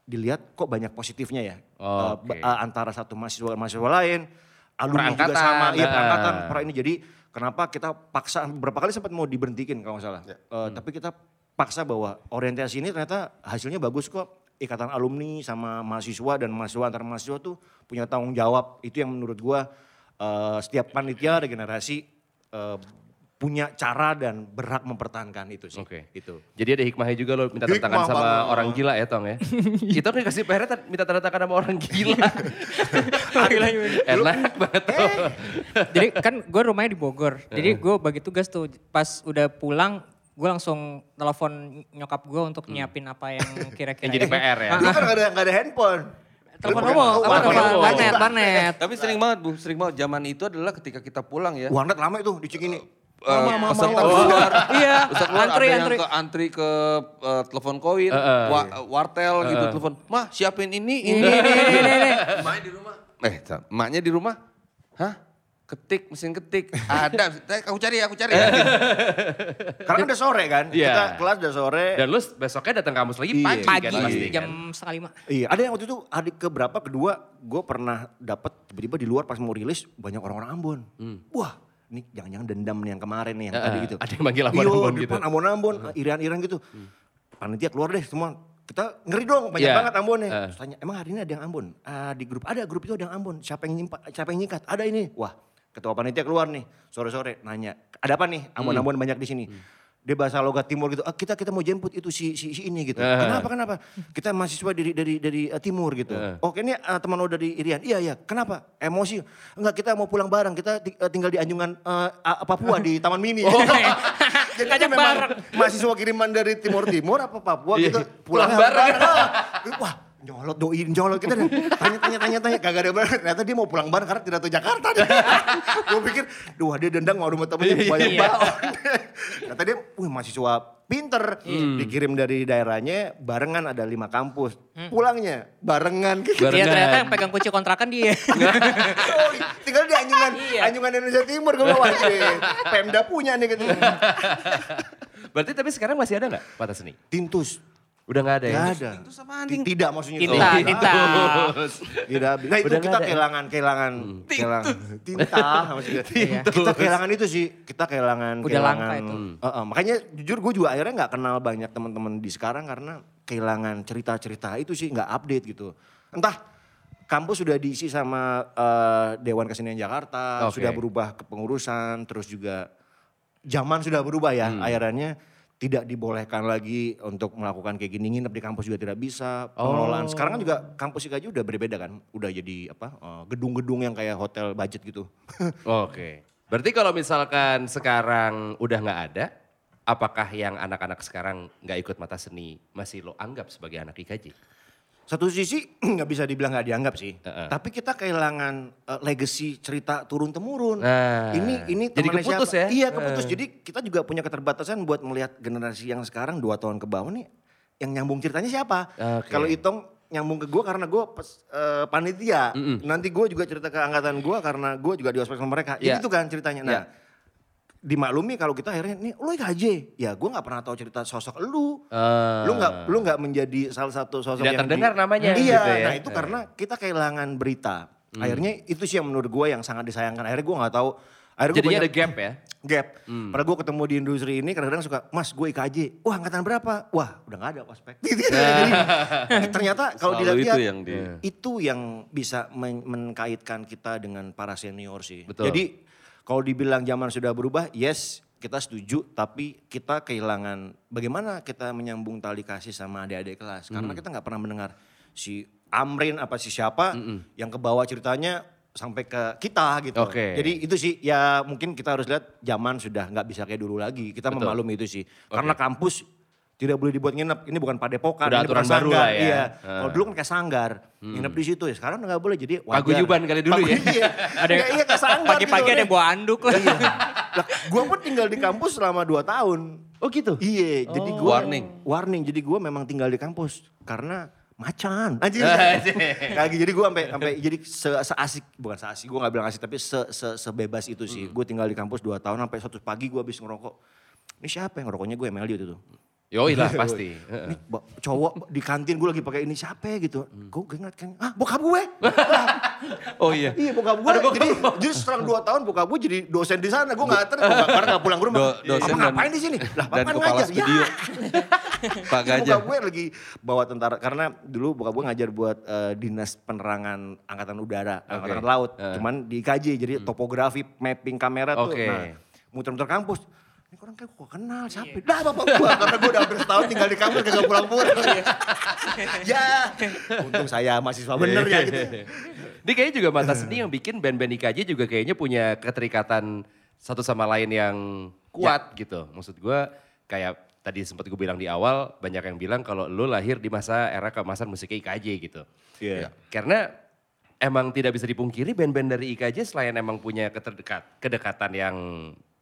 dilihat kok banyak positifnya ya Oh, Eh, oke. eh, antara satu mahasiswa mahasiswa lain, alumni juga sama, iya ah. perangkatan, per ini jadi kenapa kita paksa beberapa kali sempat mau diberhentikin kalau nggak salah, Eh, Hmm. tapi kita paksa bahwa orientasi ini ternyata hasilnya bagus kok. Ikatan alumni sama mahasiswa dan mahasiswa antar mahasiswa tuh punya tanggung jawab. Itu yang menurut gua eh, setiap panitia regenerasi eh, punya cara dan berhak mempertahankan itu sih. Oke. Itu. Jadi ada hikmahnya juga lo minta tanda tangan Hikmah sama banget. orang gila ya Tong ya. Kita nih kasih PR minta tanda tangan sama orang gila. Enak banget tuh. Jadi kan gue rumahnya di Bogor. Jadi gue bagi tugas tuh pas udah pulang gue langsung telepon nyokap gue untuk nyiapin apa yang kira-kira. Yang jadi PR ya? Dulu kan gak ada, nggak ada handphone. Telepon Lu umum, apa telepon telepon umum. warnet, warnet. tapi sering banget bu sering banget zaman itu adalah ketika kita pulang ya Warnet lama itu di Cikini. Eh, peserta mau. keluar, Iya, peserta keluar antri, ada antri. yang ke antri ke eh, telepon koin, Heeh. wa- wartel gitu telepon, mah siapin ini ini. Ini, ini, ini, ini. Emaknya di rumah, eh emaknya di rumah, hah? Ketik mesin ketik ada, aku cari aku cari. Karena kan udah sore kan, Iya. kita kelas udah sore. Dan lu besoknya datang kampus lagi Iya. pagi, Pagi kan pasti jam kan. setengah lima. Iya, ada yang waktu itu hari keberapa kedua gue pernah dapat tiba-tiba di luar pas mau rilis banyak orang-orang Ambon. Wah, ini jangan-jangan dendam nih yang kemarin nih yang Heeh, tadi gitu. ada yang manggil Ambon-Ambon gitu. depan Ambon-Ambon, irian-irian gitu. Panitia keluar deh semua. Kita ngeri dong, banyak Iya. banget Ambon nih. Heeh. Terus tanya, emang hari ini ada yang Ambon? "Ah, di grup ada, grup itu ada yang Ambon. Siapa yang nyimpa, siapa yang nyikat? Ada ini. Wah, ketua panitia keluar nih, sore-sore nanya, ada apa nih? Ambon-Ambon banyak di sini. Dia bahasa logat timur gitu, "Ah, kita kita mau jemput itu si si, si ini gitu. Kenapa kenapa? Kita mahasiswa dari dari dari eh, timur gitu. Oke ini eh, teman lo dari Irian. Iya iya. Kenapa? Emosi. Enggak kita mau pulang bareng. Kita ti- tinggal di Anjungan A- Papua di Taman Mini. Jadi Ngajak memang bareng. mahasiswa kiriman dari timur timur apa Papua Iya, gitu pulang pulang bareng. bareng. Wah nyolot doi nyolot kita nih tanya tanya tanya tanya kagak ada bareng ternyata dia mau pulang bareng karena tidak tahu Jakarta gue pikir duh dia dendang mau rumah temennya banyak Iya. banget kata dia wih mahasiswa pinter dikirim dari daerahnya barengan ada lima kampus pulangnya barengan gitu Barengan. Iya ternyata yang pegang kunci kontrakan dia. Oh, tinggal di Anjungan, Iya. Anjungan Indonesia Timur gue bawa Pemda punya nih gitu. Berarti tapi sekarang masih ada nggak Mata Seni? Tintus. Udah nggak ada ya? Gak ada. Tintus apa anjing? Tidak maksudnya. Tinta, Oh, tinta. Tidak. Nah itu Udah kita ya? kehilangan, kehilangan, kehilangan. Tinta maksudnya. Kita kehilangan itu sih. Kita kehilangan, Udah kehilangan. langka itu. Heeh, makanya jujur gue juga akhirnya nggak kenal banyak teman-teman di sekarang karena kehilangan cerita-cerita itu sih nggak update gitu. Entah kampus sudah diisi sama eh, Dewan Kesenian Jakarta, Oke. sudah berubah kepengurusan, terus juga zaman sudah berubah ya. Hmm. Akhirnya tidak dibolehkan lagi untuk melakukan kayak gini nginep di kampus juga tidak bisa. Oh. Pengelolaan sekarang kan juga kampus IKJ udah berbeda kan. Udah jadi apa? eh, gedung-gedung yang kayak hotel budget gitu. Oke. Berarti kalau misalkan sekarang udah nggak ada, apakah yang anak-anak sekarang nggak ikut mata seni masih lo anggap sebagai anak IKJ? Satu sisi nggak bisa dibilang nggak dianggap sih. Heeh. Tapi kita kehilangan eh, legacy cerita turun temurun. Nah, ini ini jadi keputus siapa? ya? Iya keputus. Jadi kita juga punya keterbatasan buat melihat generasi yang sekarang dua tahun ke bawah nih yang nyambung ceritanya siapa. Oke. Kalau Itong nyambung ke gue karena gue eh, panitia. Nanti gue juga cerita ke angkatan gue karena gue juga di ospek sama mereka. Jadi Iya. itu kan ceritanya. Nah, Iya. Dimaklumi kalau kita akhirnya nih lu IKJ. Ya gue nggak pernah tahu cerita sosok lu. Eh, Lu nggak lu nggak menjadi salah satu sosok Tidak yang terdengar namanya Iya, gitu ya. nah itu karena kita kehilangan berita. Akhirnya itu sih yang menurut gue yang sangat disayangkan. Akhirnya gue nggak tahu. Akhirnya Jadinya ada banyak- gap ya. Gap. Padahal gue ketemu di industri ini kadang-kadang suka, mas gue IKJ. Wah angkatan berapa? Wah udah gak ada ospek. Gitu. Jadi ternyata kalau dilihat itu yang di- itu yang bisa men- mengkaitkan kita dengan para senior sih. Betul. Jadi kalau dibilang zaman sudah berubah, yes kita setuju. Tapi kita kehilangan bagaimana kita menyambung tali kasih sama adik-adik kelas. Karena kita nggak pernah mendengar si Amrin apa si siapa yang ke bawah ceritanya sampai ke kita gitu. Oke. Jadi itu sih ya mungkin kita harus lihat zaman sudah nggak bisa kayak dulu lagi. Kita Betul. memaklumi itu sih. Karena kampus tidak boleh dibuat nginep. Ini bukan padepokan, Udah ini bukan baru sanggar. lah ya. Iya. Hmm. Kalau dulu kan kayak sanggar, nginep di situ ya. Sekarang nggak boleh jadi wajar. Paguyuban kali dulu ya. Iya. Ada Iya, iya kayak sanggar pagi-pagi gitu. ada bawa anduk lah. Lah, gua pun tinggal di kampus selama 2 tahun. Oh gitu? Iya, jadi gua Warning. Warning. Jadi gua memang tinggal di kampus karena macan. Anjir. Kayak gitu. jadi gua sampai sampai jadi se seasik bukan seasik gua nggak bilang asik tapi se, se sebebas itu sih. Gua tinggal di kampus 2 tahun sampai satu pagi gua habis ngerokok. Ini siapa yang ngerokoknya gue MLD itu tuh. Yoi lah pasti. Ini cowok di kantin gue lagi pakai ini siapa ya gitu. Gue ingat kan, ah bokap gue. Oh iya. Iya bokap gue. Jadi, jadi setelah dua tahun bokap gue jadi dosen di sana. Gue nggak terima karena nggak pulang ke rumah. Do- dosen dan- ngapain di sini? Lah kepala ngajar. studio. Ya. Pak Bokap Gajah. gue lagi bawa tentara karena dulu bokap gue ngajar buat eh, dinas penerangan angkatan udara, angkatan laut. Cuman di IKJ jadi topografi, mapping kamera tuh. Oke. Nah, muter-muter kampus. Ini orang kayak gue kenal siapa? Dah bapak gue karena gue udah hampir setahun tinggal di kampus kagak pulang-pulang. ya, untung saya mahasiswa bener ya gitu. Ini kayaknya juga mata seni yang bikin band-band IKJ juga kayaknya punya keterikatan satu sama lain yang kuat gitu. Maksud gue kayak tadi sempat gue bilang di awal banyak yang bilang kalau lu lahir di masa era keemasan musiknya IKJ gitu. Iya. Karena emang tidak bisa dipungkiri band-band dari IKJ selain emang punya keterdekat, kedekatan yang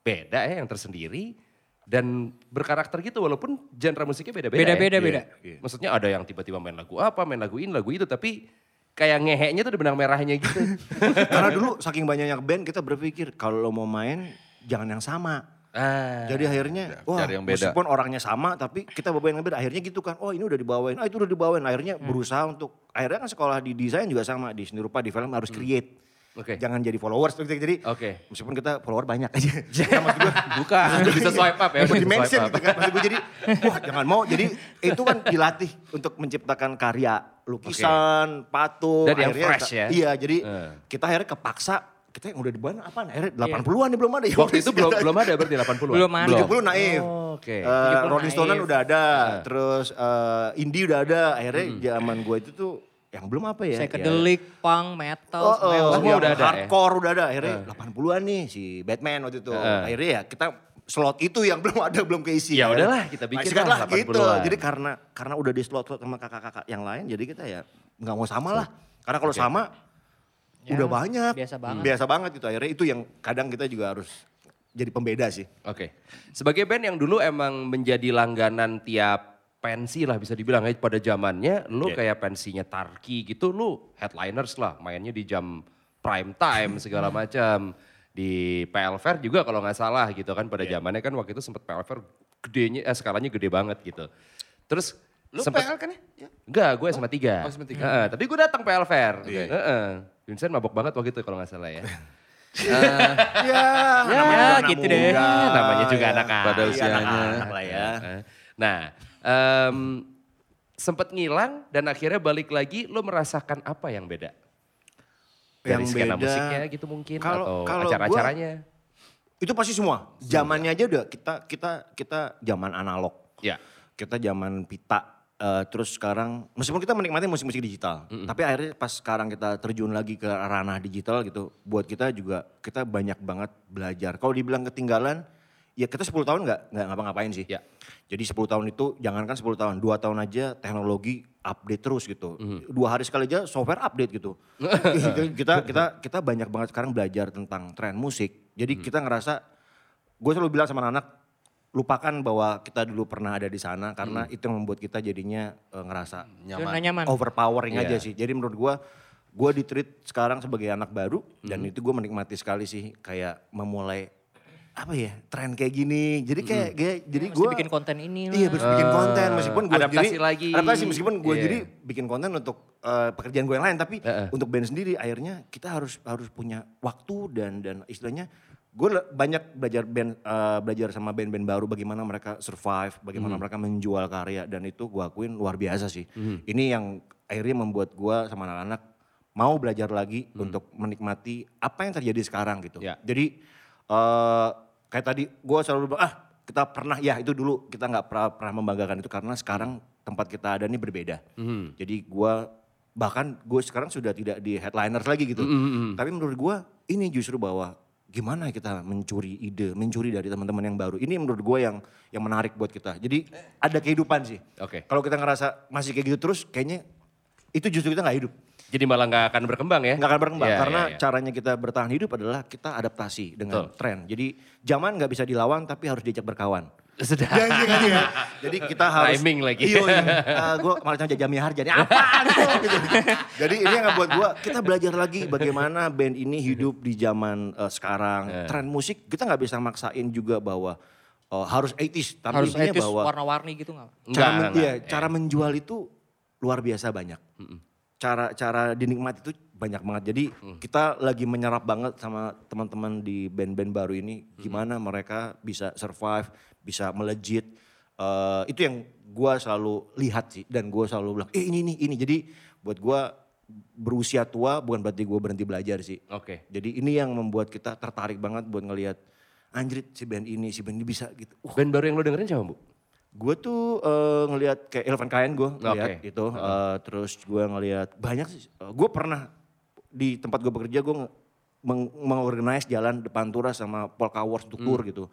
beda ya, yang tersendiri. Dan berkarakter gitu walaupun genre musiknya beda-beda Beda-beda, ya. beda. Iya. Maksudnya ada yang tiba-tiba main lagu apa, main lagu ini, lagu itu. Tapi kayak ngeheknya tuh di benang merahnya gitu. Karena dulu saking banyaknya band kita berpikir kalau lo mau main jangan yang sama. ah, Jadi akhirnya wah cari yang beda. meskipun orangnya sama tapi kita bawain yang beda. Akhirnya gitu kan, oh ini udah dibawain, ah itu udah dibawain. Akhirnya berusaha untuk, akhirnya kan sekolah di desain juga sama. Di seni rupa, di film harus create. Oke. Jangan jadi followers. Jadi Oke. meskipun kita follower banyak aja. Nah, maksud gue, Bukan, bisa swipe up ya. mau bisa dimention swipe up. gitu kan. Maksud gue jadi, wah jangan mau. Jadi itu kan dilatih untuk menciptakan karya lukisan, patung. Dan yang fresh kita- ya. Iya, jadi Eh. kita akhirnya kepaksa. Kita yang udah dibawain apa? Akhirnya 80-an nih belum ada. Ya Waktu itu belum belum ada berarti 80-an? Belum ada. 70 naif. Oh, oke. Eh, 70 Rolling Stone naif. udah ada, terus eh, indie udah ada. Akhirnya zaman gue itu tuh yang belum apa ya? Psychedelic, punk, metal, Oh, oh, semua udah ada ya? hardcore udah ada. Akhirnya 80-an nih si Batman waktu itu. Akhirnya ya kita slot itu yang belum ada belum keisi. Ya Akhirnya, udahlah, kita bikin sikat lah lah gitu. 80-an. Jadi karena karena udah di slot-slot sama kakak-kakak yang lain jadi kita ya nggak mau sama lah. Karena kalau sama Ya, udah banyak. biasa banget. Biasa banget gitu. Akhirnya itu yang kadang kita juga harus jadi pembeda sih. Oke. Sebagai band yang dulu emang menjadi langganan tiap pensi lah bisa dibilang ya pada zamannya lu Iya. kayak pensinya Tarki gitu lu headliners lah mainnya di jam prime time segala macam di PL Fair juga kalau nggak salah gitu kan pada Iya. zamannya kan waktu itu sempat PL Fair gedenya eh, skalanya gede banget gitu. Terus Lu sempet- PL kan ya? Ya. Enggak, gue SMA 3. Oh, SMA tiga. Heeh, tapi gue datang PL Fair. Iya. Heeh. Vincent mabok banget waktu itu kalau nggak salah ya. Ya, ya, gitu deh. namanya juga anak Pada Iya, usianya. anak-anak lah ya. Nah, em, sempet ngilang dan akhirnya balik lagi, lo merasakan apa yang beda? Dari Yang skena beda, musiknya gitu mungkin kalau- atau kalau acara-acaranya? Itu pasti semua. Zamannya aja udah kita kita kita zaman analog. Ya. Kita zaman pita. eh, terus sekarang meskipun kita menikmati musik-musik digital, tapi akhirnya pas sekarang kita terjun lagi ke ranah digital gitu, buat kita juga kita banyak banget belajar. Kalau dibilang ketinggalan, ya kita 10 tahun nggak nggak ngapa-ngapain sih. Ya. Jadi 10 tahun itu jangankan 10 tahun, 2 tahun aja teknologi update terus gitu. Dua hari sekali aja software update gitu. kita kita kita banyak banget sekarang belajar tentang tren musik. Jadi kita ngerasa gue selalu bilang sama anak lupakan bahwa kita dulu pernah ada di sana karena itu yang membuat kita jadinya eh, ngerasa Zona nyaman. overpowering Iya. aja sih. Jadi menurut gua gua di treat sekarang sebagai anak baru dan itu gua menikmati sekali sih kayak memulai apa ya tren kayak gini. Jadi kayak, kayak jadi Mesti gue bikin konten ini Iya, lah. harus bikin konten meskipun gue adaptasi jadi, lagi. Adaptasi meskipun gue Iya. jadi bikin konten untuk eh, pekerjaan gue yang lain, tapi Heeh. untuk band sendiri akhirnya kita harus harus punya waktu dan dan istilahnya gue banyak belajar band eh, belajar sama band-band baru bagaimana mereka survive, bagaimana mereka menjual karya dan itu gue akuin luar biasa sih. Ini yang akhirnya membuat gue sama anak-anak mau belajar lagi untuk menikmati apa yang terjadi sekarang gitu. Ya. Jadi eh kayak tadi gue selalu bilang, ah kita pernah ya itu dulu kita nggak pernah, pernah membanggakan itu karena sekarang tempat kita ada ini berbeda. Jadi gue bahkan gue sekarang sudah tidak di headliners lagi gitu. Tapi menurut gue ini justru bahwa gimana kita mencuri ide, mencuri dari teman-teman yang baru. Ini menurut gue yang yang menarik buat kita. Jadi ada kehidupan sih. Oke. Kalau kita ngerasa masih kayak gitu terus, kayaknya itu justru kita nggak hidup. Jadi malah nggak akan berkembang ya? Nggak akan berkembang Iya, karena iya, iya. caranya kita bertahan hidup adalah kita adaptasi dengan Betul. tren. Jadi zaman nggak bisa dilawan tapi harus diajak berkawan. Sudah. Janji kan ya. Jadi kita harus Rhyming lagi. Iya, iya. gue malah cuma jajami harga. Jadi apaan tuh? gitu. Jadi ini yang buat gue kita belajar lagi bagaimana band ini hidup di zaman eh, sekarang. Tren musik kita nggak bisa maksain juga bahwa eh, harus 80s tapi Harus bahwa warna-warni gitu nggak? cara, Enggak, men- enggak, iya, enggak. cara menjual itu luar biasa banyak. Cara cara dinikmati itu banyak banget. Jadi Mm. kita lagi menyerap banget sama teman-teman di band-band baru ini gimana mereka bisa survive, bisa melejit. Eh, itu yang gua selalu lihat sih dan gua selalu bilang, "Eh ini nih, ini." Jadi buat gua berusia tua bukan berarti gua berhenti belajar sih. Oke. Jadi ini yang membuat kita tertarik banget buat ngelihat anjrit si band ini, si band ini bisa gitu. Uh, Band baru yang lo dengerin siapa Bu? Gue tuh eh, ngelihat kayak Elvan Kayan gue ngelihat Oke. gitu. Eh, terus gue ngelihat banyak sih. gue pernah di tempat gue bekerja gue meng- mengorganize jalan depan Tura sama Polka Wars untuk tour gitu.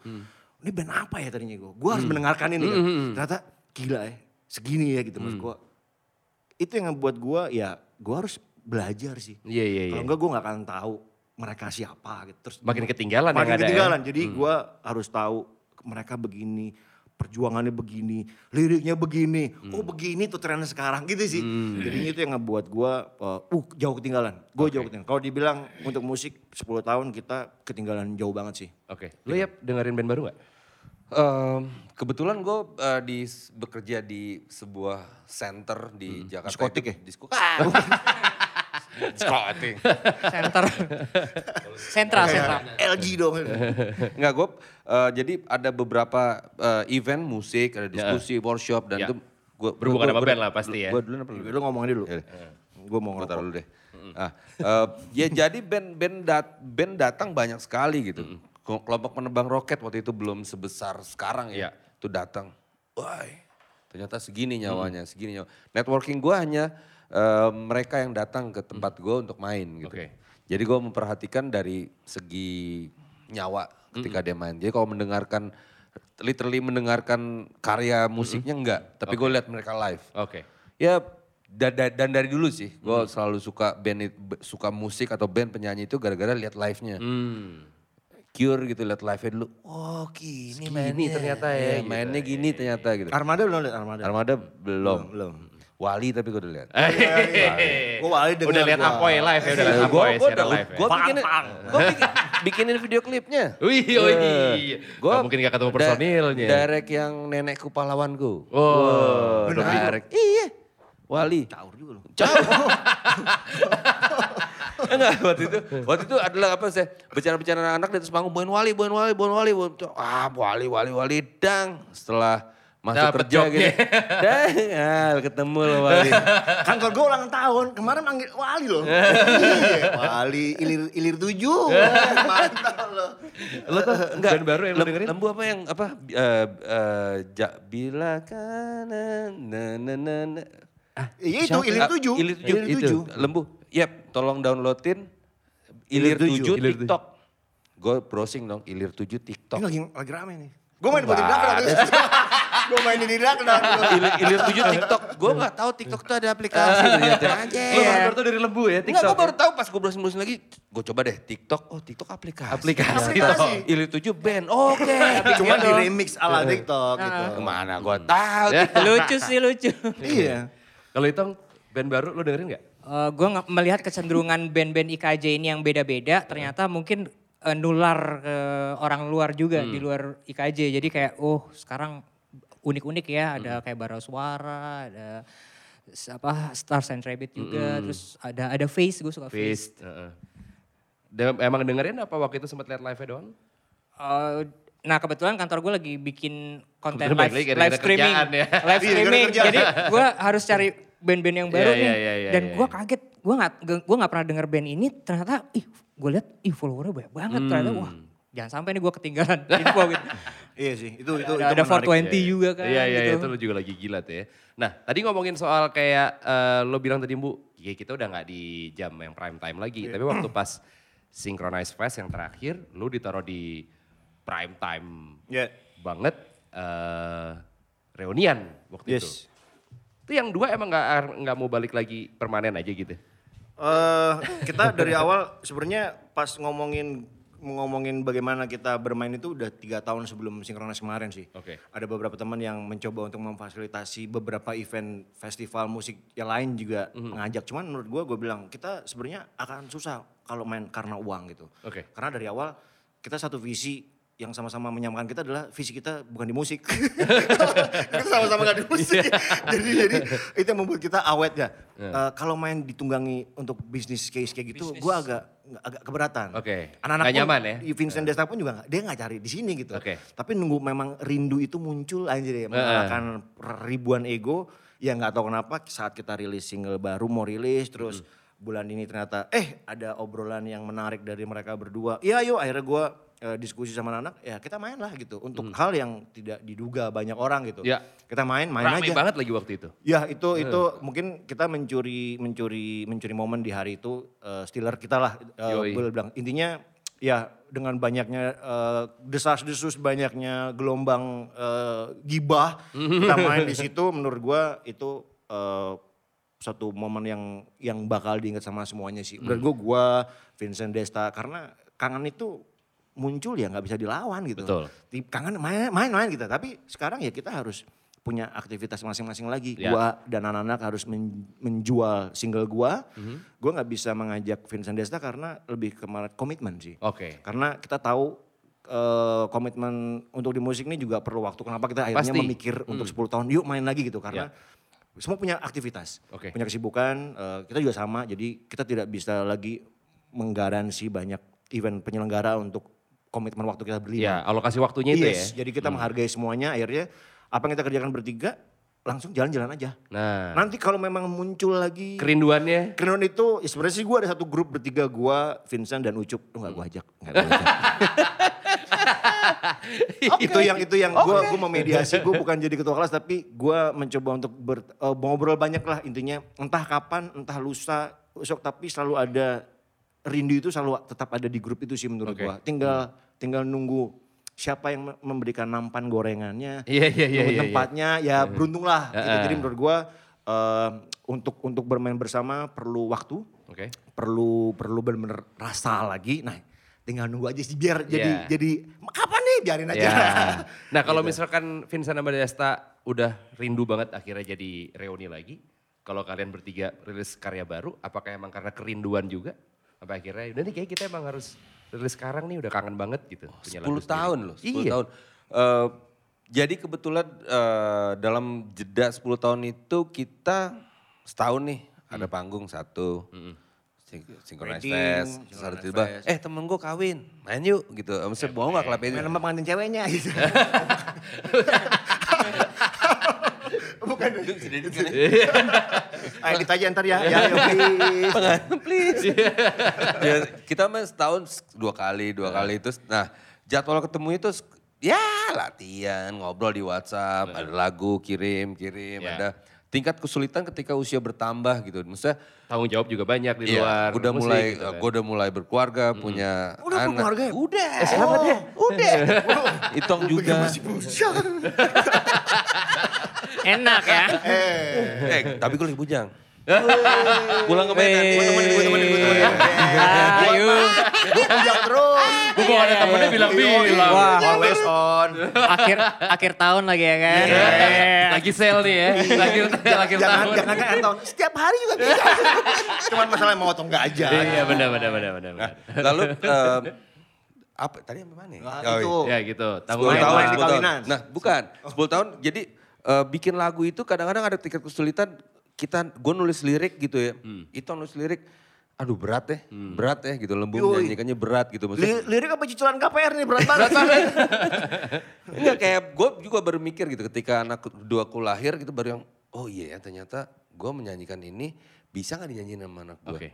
Ini band apa ya tadinya gue? Gue harus mendengarkan ini kan. Ternyata gila ya segini ya gitu mas gue. Itu yang membuat gue ya gue harus belajar sih. Iya, iya, iya. Kalau enggak gue gak akan tahu mereka siapa gitu. Terus Makin ketinggalan yang makin ada ya. ketinggalan. Jadi gue harus tahu mereka begini, perjuangannya begini, liriknya begini. Oh begini tuh trennya sekarang gitu sih. Jadi itu yang ngebuat gue uh, uh jauh ketinggalan. Gue jauh ketinggalan. Kalau dibilang untuk musik 10 tahun kita ketinggalan jauh banget sih. Oke. Lo ya dengerin band baru nggak? Em, kebetulan gue di bekerja di sebuah center di Jakarta. Diskotik ya? Disko- Diskotik. Center. sentra, sentra. LG dong. Enggak gue jadi ada beberapa eh, event musik, ada diskusi, workshop dan Ya. itu gue Berhubungan sama band lah pasti ya. Gue dulu apa lu? Lu ngomongin dulu. Gue mau Gue taruh ngerokok. dulu deh. Ah, eh, ya jadi band band dat- band datang banyak sekali gitu. Ke- Kelompok penebang roket waktu itu belum sebesar sekarang ya. Itu datang. Wah, ternyata segini nyawanya, segini nyawa. Networking gue hanya eh, mereka yang datang ke tempat gue untuk main gitu. Oke. Jadi gue memperhatikan dari segi nyawa ketika dia main. Jadi kalau mendengarkan literally mendengarkan karya musiknya enggak, tapi gue lihat mereka live. Oke. Ya da- da- dan dari dulu sih, gue selalu suka band suka musik atau band penyanyi itu gara-gara lihat live-nya. Hmm. Cure gitu lihat live-nya dulu. Oh gini mainnya. ternyata ya, gitu. mainnya gini ternyata gitu. Armada belum lihat Armada? Armada belum. belum. Wali tapi gue udah lihat. Gue wali denger Udah lihat. Apoy live ya, udah lihat Apoy gue secara live ya. gue bikinin, gue bikin, bikinin video klipnya. Wih, wih. Gue Gak mungkin gak ketemu personilnya. Direct yang nenekku pahlawanku. Oh, Wow, direct. Iya. Wali. Caur juga lu. Jauh. Enggak, waktu itu waktu itu adalah apa sih? Bicara-bicara anak-anak di atas panggung, Boin Wali, Boin Wali, Boin Wali. Ah, Wali, Wali, Wali, dang. Setelah masuk Dapet kerja jobnya. gitu. Dang, ah, ketemu loh Wali. Kantor gue ulang tahun, kemarin manggil Wali loh. Iya, Wali ilir ilir tujuh. Mantap loh. Lo tuh band baru yang lo Lem- dengerin? Lembu apa yang apa? eh eh, ja, bila kanan, na na na na. Iya itu ilir Ah, tujuh. Ilir tujuh. Ilir itu. tujuh. Lembu. Yap, tolong downloadin Ilir, Ilir tujuh. tujuh Ilir tujuh. TikTok. Gue browsing dong Ilir tujuh Ini TikTok. lagi lagi rame nih. Gue main buat di belakang. Gue main di belakang. Ilir, Ilir tujuh TikTok. Gue gak tahu TikTok tuh ada aplikasi ternyata. Anjir. Lo baru tuh dari lembu ya Enggak, TikTok. gue baru tahu pas gue browsing browsing lagi. Gue coba deh TikTok. Oh TikTok aplikasi. Aplikasi. Ilir tujuh band. Oke. Cuma Iya di dong. remix ala TikTok gitu. Ke mana gue tahu. lucu sih lucu. Iya. Kalau itu band baru lo dengerin gak? gue melihat kecenderungan band-band IKJ ini yang beda-beda, ternyata mungkin eh, nular ke orang luar juga di luar IKJ. Jadi kayak oh sekarang unik-unik ya ada kayak bara suara, ada apa Stars and Rabbit juga, terus ada ada Face gue suka Face. Heeh. De- emang dengerin apa waktu itu sempat lihat live-nya doang? Eh, nah kebetulan kantor gue lagi bikin konten live, live streaming, ya. live Iya, streaming. Jadi gue harus cari band-band yang baru Iya, nih. iya, iya, iya, Dan iya, gue iya. kaget, gue nggak gue nggak pernah denger band ini. Ternyata, ih, gue lihat, ih followernya banyak banget. Ternyata, Hmm. wah, jangan sampai nih gue ketinggalan info gitu. Iya sih, itu itu ada itu ada menarik. 420 juga kan. Iya, iya, gitu. itu lu juga lagi gila tuh ya. Nah, tadi ngomongin soal kayak eh, lo bilang tadi Bu, ya kita udah nggak di jam yang prime time lagi. Iya. Tapi waktu pas Synchronize Fest yang terakhir, lu ditaruh di prime time Ya. banget. eh reunian waktu itu. Yes. Itu yang dua emang nggak nggak mau balik lagi permanen aja gitu? Eh kita dari awal sebenarnya pas ngomongin ngomongin bagaimana kita bermain itu udah tiga tahun sebelum sinkronis kemarin sih. Oke. Ada beberapa teman yang mencoba untuk memfasilitasi beberapa event festival musik yang lain juga Mhm. ngajak. Cuman menurut gue, gue bilang kita sebenarnya akan susah kalau main karena uang gitu. Oke. Karena dari awal kita satu visi yang sama-sama menyamakan kita adalah visi kita bukan di musik. kita sama-sama gak di musik. Iya. jadi jadi itu yang membuat kita awet ya. Eh, kalau main ditunggangi untuk bisnis case kayak gitu, gue agak agak keberatan. Oke. Anak-anak Nggak pun, nyaman ya? di Vincent Desta pun juga dia nggak cari di sini gitu. Oke. Tapi nunggu memang rindu itu muncul aja deh, mengalahkan ribuan ego. Ya nggak tahu kenapa saat kita rilis single baru mau rilis terus bulan ini ternyata eh ada obrolan yang menarik dari mereka berdua. Iya yuk akhirnya gue diskusi sama anak ya kita main lah gitu untuk hal yang tidak diduga banyak orang gitu. Ya. Kita main main Rame aja. banget lagi waktu itu. Ya itu itu mungkin kita mencuri mencuri mencuri momen di hari itu uh, Steeler kita lah uh, Yoi. bilang intinya ya dengan banyaknya uh, desas-desus banyaknya gelombang uh, gibah kita main di situ menurut gua itu uh, satu momen yang yang bakal diingat sama semuanya sih. Menurut gua gua Vincent Desta karena kangen itu muncul ya nggak bisa dilawan gitu. Betul. Kangen main main main gitu. Tapi sekarang ya kita harus punya aktivitas masing-masing lagi. Ya. Gua dan anak-anak harus men- menjual single gua. Mhm. Gua nggak bisa mengajak Vincent Desta karena lebih ke komitmen sih. Oke. Karena kita tahu eh, komitmen untuk di musik ini juga perlu waktu. Kenapa kita akhirnya Pasti. Hmm. memikir untuk 10 tahun yuk main lagi gitu karena semua punya aktivitas, Oke. punya kesibukan. eh, kita juga sama, jadi kita tidak bisa lagi menggaransi banyak event penyelenggara untuk komitmen waktu kita berlima. Ya, alokasi waktunya itu Yes, ya. jadi kita menghargai semuanya. Akhirnya apa yang kita kerjakan bertiga langsung jalan-jalan aja. Nah, Nanti kalau memang muncul lagi kerinduannya Kerinduan itu ya sebenarnya sih gue ada satu grup bertiga gue, Vincent dan Ucup. Lu gak gue ajak. Nggak gua ajak. itu yang itu yang gue gue memediasi gue bukan jadi ketua kelas tapi gue mencoba untuk ber, eh, ngobrol banyak lah intinya entah kapan entah lusa besok tapi selalu ada rindu itu selalu tetap ada di grup itu sih menurut Oke. gue tinggal tinggal nunggu siapa yang me- memberikan nampan gorengannya Iya, iya, iya, nunggu iya, iya. tempatnya ya beruntung lah gitu. Heeh. jadi menurut gue eh, untuk untuk bermain bersama perlu waktu Oke. perlu perlu benar-benar rasa lagi. Nah, tinggal nunggu aja sih biar jadi Iya. jadi kapan nih biarin aja. Ya. Nah kalau misalkan Vincent sama Desta udah rindu banget akhirnya jadi reuni lagi. Kalau kalian bertiga rilis karya baru, apakah emang karena kerinduan juga? Apa akhirnya udah nih kayak kita emang harus rilis sekarang nih udah kangen banget gitu. punya 10 lagu sendiri. tahun loh, 10 Iya. tahun. Eh, jadi kebetulan eh, dalam jeda 10 tahun itu kita setahun nih ada panggung satu. Sing- Synchronize Fest, terus tiba, eh temen gue kawin, main yuk gitu. Maksudnya mau gak kelap Main sama pengantin ceweknya gitu. Bukan. Ayo ditanya ntar ya. Ya, ya please. please. ya, kita mah setahun dua kali, dua kali itu. Nah jadwal ketemu itu ya latihan, ngobrol di WhatsApp, ada lagu kirim, kirim, Ya. ada tingkat kesulitan ketika usia bertambah gitu. Maksudnya Tanggung jawab juga banyak di Iya, luar udah musik mulai, gitu kan. gue udah mulai berkeluarga, punya Udah anak. berkeluarga ya? Udah. Eh, selamat ya. Udah. Itong juga. Masih. Enak ya. eh, tapi gue lagi bujang. Pulang ke Medan. Gue temenin, gue temenin, gue temenin. Ayo. Gue bujang terus. Gue kalau ada temennya bilang-bilang. Wah. Always on. akhir akhir tahun lagi ya kan. Iya. Eh, Lagi sale nih ya, lagi lagi jangan, tahun. jangan kan tahun. Setiap hari juga bisa. Cuman masalah mau atau enggak aja. Iya benar benar benar benar. benar. Lalu eh, apa tadi sampai mana? ya? Nah, Oh, itu. Ya gitu. 10 Tanggung Main- tahun, main di 10 tahun. kawinan. Nah bukan, 10 tahun jadi eh, bikin lagu itu kadang-kadang ada tingkat kesulitan. Kita, gue nulis lirik gitu ya, itu nulis lirik, aduh berat ya, berat ya gitu, lembu Yoi. nyanyikannya berat gitu. Maksudnya, Li- lirik apa cicilan KPR nih berat banget. Enggak kayak gue juga baru mikir gitu ketika anak kedua aku lahir gitu baru yang, oh iya ya ternyata gue menyanyikan ini bisa gak dinyanyiin sama anak gue. Oke.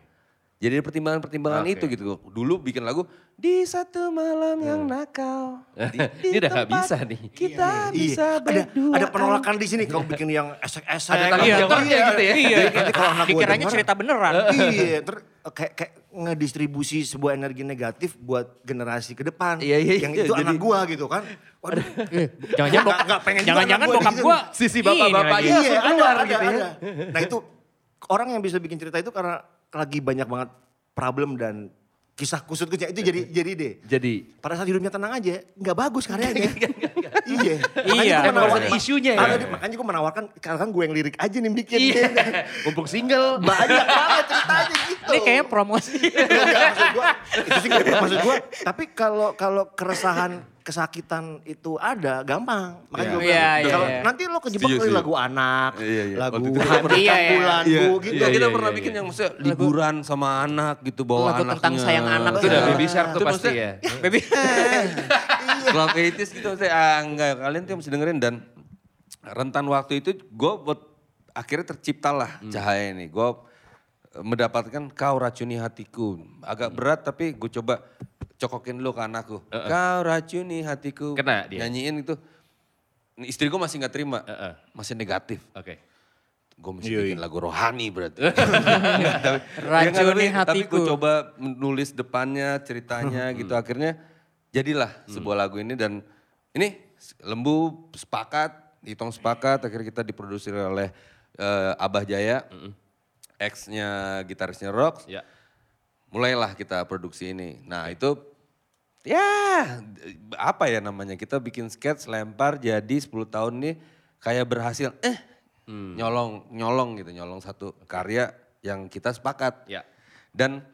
Jadi ada pertimbangan-pertimbangan Oke. itu gitu. Dulu bikin lagu di satu malam yang nakal. Di, Ini udah nggak tempat bisa nih. Kita bisa Iya, ada berdua. ada penolakan di sini kalau bikin yang esek-esek. Ada tanggung Iya, jawabnya iya, gitu ya. Iya, Nanti kalau anak gua dikiranya denger, cerita beneran. iya, ter, kayak kayak ngedistribusi sebuah energi negatif buat generasi ke depan. Iya, iya, Yang iya, itu jadi- anak gua gitu kan. Waduh. Jangan-jangan bokap, nggak pengen jangan-jangan bokap gitu. gua Sisi langsung Iya, ada, keluar ada, gitu ya. ada. Nah itu orang yang bisa bikin cerita itu karena lagi banyak banget problem dan kisah kusut-kusutnya itu jadi jadi deh. Jadi Pada saat hidupnya tenang aja, nggak bagus karyanya. iya. Iya, ada isunya ya. Makanya- Makanya gue menawarkan, kan gue yang lirik aja nih bikin. iya. Mumpung single. Banyak banget ceritanya gitu. Ini kayaknya promosi. Enggak, maksud gua, itu sih maksud gua. Tapi kalau kalau keresahan, kesakitan itu ada, gampang. Makanya gua Iya, bilang, iya, kalau iya. nanti lo kejebak dari setuju. lagu anak, Iya, iya. lagu hati Iya, iya. bulan bu gitu. Enggak, kita iya, pernah iya, bikin iya. yang maksudnya liburan sama anak gitu bawa Lagu anaknya. tentang sayang anak Itu udah Iya. baby shark tuh Itu pasti maksudnya- ya. Baby. Club 80s gitu saya ah, enggak kalian tuh mesti dengerin dan rentan waktu itu gue buat akhirnya terciptalah cahaya ini. Gue mendapatkan kau racuni hatiku. Agak berat tapi gue coba cokokin dulu ke anakku. Kau racuni hatiku. Kena dia. Nyanyiin itu. Istri gue masih nggak terima. Heeh. Masih negatif. Oke. Gue mesti Iya, bikin lagu rohani berarti. Tapi- Racuni ya nggak, tapi- Tapi hatiku. gue coba menulis depannya, ceritanya gitu. Akhirnya jadilah sebuah lagu ini dan ini lembu sepakat, hitung sepakat. Akhirnya kita diproduksi oleh eh, Abah Jaya, ex-nya gitarisnya Rock. Ya. Mulailah kita produksi ini. Nah itu ya apa ya namanya kita bikin sketch lempar jadi 10 tahun ini kayak berhasil eh nyolong nyolong gitu nyolong satu karya yang kita sepakat. Ya. dan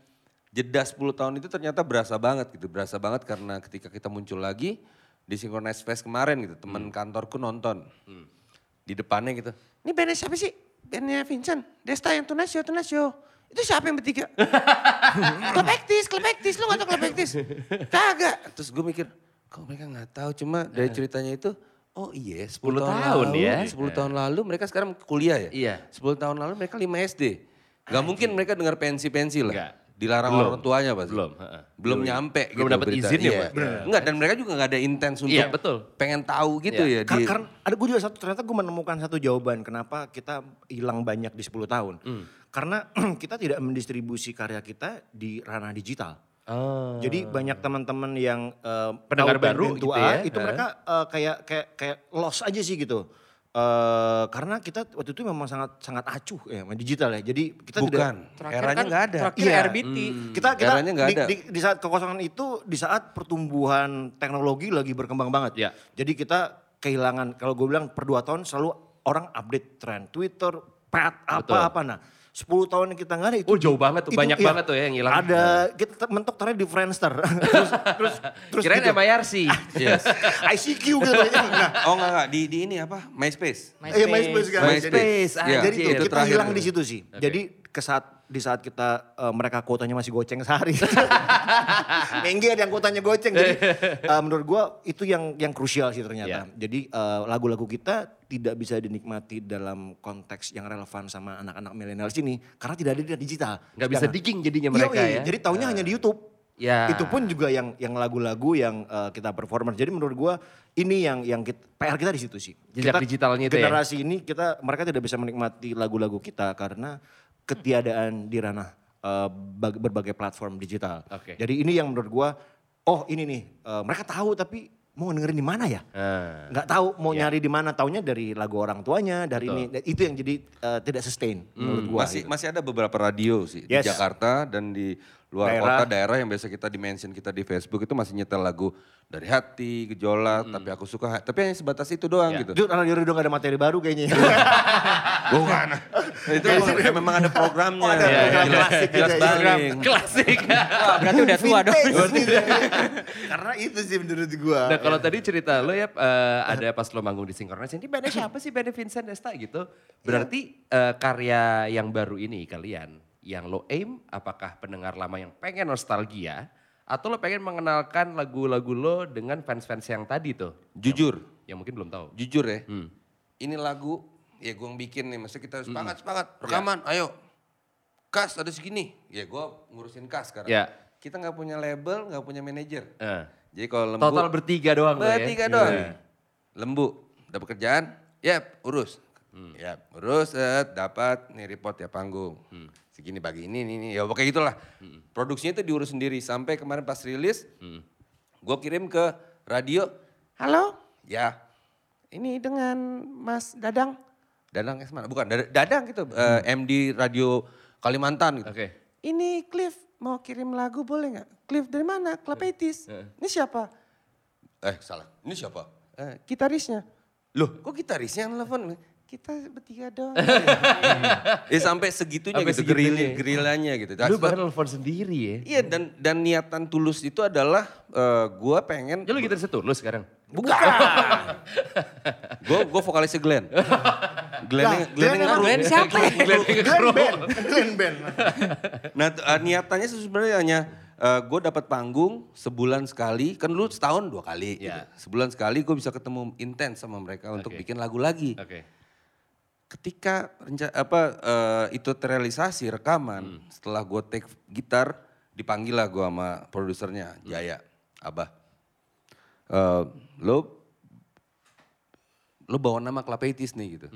jeda 10 tahun itu ternyata berasa banget gitu berasa banget karena ketika kita muncul lagi di Synchronize Fest kemarin gitu teman kantorku nonton. Di depannya gitu ini bandnya siapa sih? Bandnya Vincent Desta yang Tunasio Tunasio itu siapa yang bertiga klub ektis, klub ektis, lu gak tau klub ektis? Kagak. Terus gue mikir, kok mereka gak tahu cuma dari ceritanya itu, oh iya 10, 10 tahun, tahun lalu, ya. 10 tahun lalu mereka sekarang kuliah ya? Iya. 10 tahun lalu mereka 5 SD. Gak mungkin mereka dengar pensi-pensi lah. Enggak. Dilarang Belum. orang tuanya pasti. Belum, heeh. Belum nyampe Belum gitu dapet berita. izin ya, Iya. Pak? Enggak dan mereka juga gak ada intens untuk Iya, betul. pengen tahu gitu Iya. ya. Kar- di- Karena ada gue juga satu ternyata gue menemukan satu jawaban kenapa kita hilang banyak di 10 tahun. Hmm. Karena kita tidak mendistribusi karya kita di ranah digital. Oh. Jadi banyak teman-teman yang eh, Pendengar baru gitu ya, itu eh. mereka eh, kayak kayak kayak lost aja sih gitu. Eh karena kita waktu itu memang sangat sangat acuh ya sama digital ya. Jadi kita tidak Bukan, Terakhir eranya kan- nggak ada. Terakhir Iya. RBT. kita kita Eranya nggak di, ada. di, di saat kekosongan itu di saat pertumbuhan teknologi lagi berkembang banget. Ya. Jadi kita kehilangan kalau gue bilang per dua tahun selalu orang update tren Twitter, pet Betul. apa apa nah. 10 tahun yang kita nggak ada itu. Oh, jauh banget tuh, banyak banget tuh ya yang hilang. Ada kita ter- mentok terakhir di Friendster. terus terus terus Kirain gitu. MIRC. Yes. ICQ gitu. nah, Oh enggak enggak di, di ini apa? MySpace. Iya MySpace kan. MySpace, Jadi, jadi anjir. tuh, Itu kita terakhir. hilang di situ sih. Jadi ke saat di saat kita eh, mereka kuotanya masih goceng sehari. Mengge ada yang kuotanya goceng. Jadi eh, menurut gua itu yang yang krusial sih ternyata. Iya. Jadi eh, lagu-lagu kita tidak bisa dinikmati dalam konteks yang relevan sama anak-anak milenial sini karena tidak ada di digital. Nggak bisa digging jadinya Iya, mereka iya. ya. Jadi taunya hanya di YouTube. Ya. Itu pun juga yang yang lagu-lagu yang eh, kita performance. Jadi menurut gua ini yang yang kita, PR kita di situ sih. Jejak Kita- digitalnya itu ya? Generasi ini kita mereka tidak bisa menikmati lagu-lagu kita karena ketiadaan di ranah eh, bag- berbagai platform digital. Oke. Jadi ini yang menurut gua oh ini nih eh, mereka tahu tapi mau dengerin di mana ya? Nggak tahu mau Ya. nyari di mana, taunya dari lagu orang tuanya, dari Betul. ini itu yang jadi eh, tidak sustain menurut gua. masih gitu. masih ada beberapa radio sih Yes. di Jakarta dan di luar Daerah. kota daerah yang biasa kita di mention kita di Facebook itu masih nyetel lagu dari hati gejolak tapi aku suka tapi hanya sebatas itu doang Ya. gitu Jujur, radio udah gak ada materi baru kayaknya. bukan itu memang, memang ada programnya. Oh, ada Iya, program jelas, klasik jelas gitu ya. baring. Klasik. Wah, berarti udah tua dong. Vintage nih. Karena itu sih menurut gua. Nah kalau tadi cerita lo ya eh, ada pas lo manggung di Synchronize, ini bandnya siapa sih bandnya Vincent Desta gitu. Berarti eh, karya yang baru ini kalian, yang lo aim apakah pendengar lama yang pengen nostalgia, atau lo pengen mengenalkan lagu-lagu lo dengan fans-fans yang tadi tuh? Jujur, Yang mungkin belum tahu. jujur ya. Hmm. Ini lagu ya gue yang bikin nih, maksudnya kita semangat, semangat, rekaman, ayo. Kas ada segini, ya gue ngurusin kas sekarang. Ya. Kita nggak punya label, nggak punya manajer. Eh. Jadi kalau lembu, Total bertiga doang ya? bertiga doang. Iya. Lembu, dapat kerjaan, yap urus. Yap urus, eh, dapat nih report ya panggung. Segini bagi ini, ini, ini, ya pokoknya gitulah. Produksinya itu diurus sendiri sampai kemarin pas rilis, gue kirim ke radio, halo, ya ini dengan Mas Dadang. Dadang yang mana? Bukan, Dad- Dadang gitu, eh, MD Radio Kalimantan gitu. Oke. Ini Cliff mau kirim lagu boleh nggak? Cliff dari mana? Club 80s. Ini siapa? Eh salah, ini siapa? Eh, gitarisnya. Loh kok gitarisnya yang telepon? Kita bertiga doang. eh sampai segitunya Sampai gitu, segitunya. geril- gerilanya gitu. Lu bahkan telepon sendiri ya? Iya dan dan niatan tulus itu adalah eh, gua pengen Ya lu gitaris tulus sekarang? Bukan. gue gue vokalisnya Glenn. Glenn Lah, Glenn Glenn ngerum. siapa? Glenn Band. Glenn Band. Nah t- eh, niatannya sebenarnya hanya gue dapat panggung sebulan sekali, kan lu setahun dua kali. Iya. Gitu. Sebulan sekali gue bisa ketemu intens sama mereka untuk Oke. bikin lagu lagi. Oke. Ketika apa eh, itu terrealisasi rekaman, setelah gue take gitar, dipanggil lah gue sama produsernya Jaya, Abah. Eh, lo lo bawa nama Klapetis nih gitu.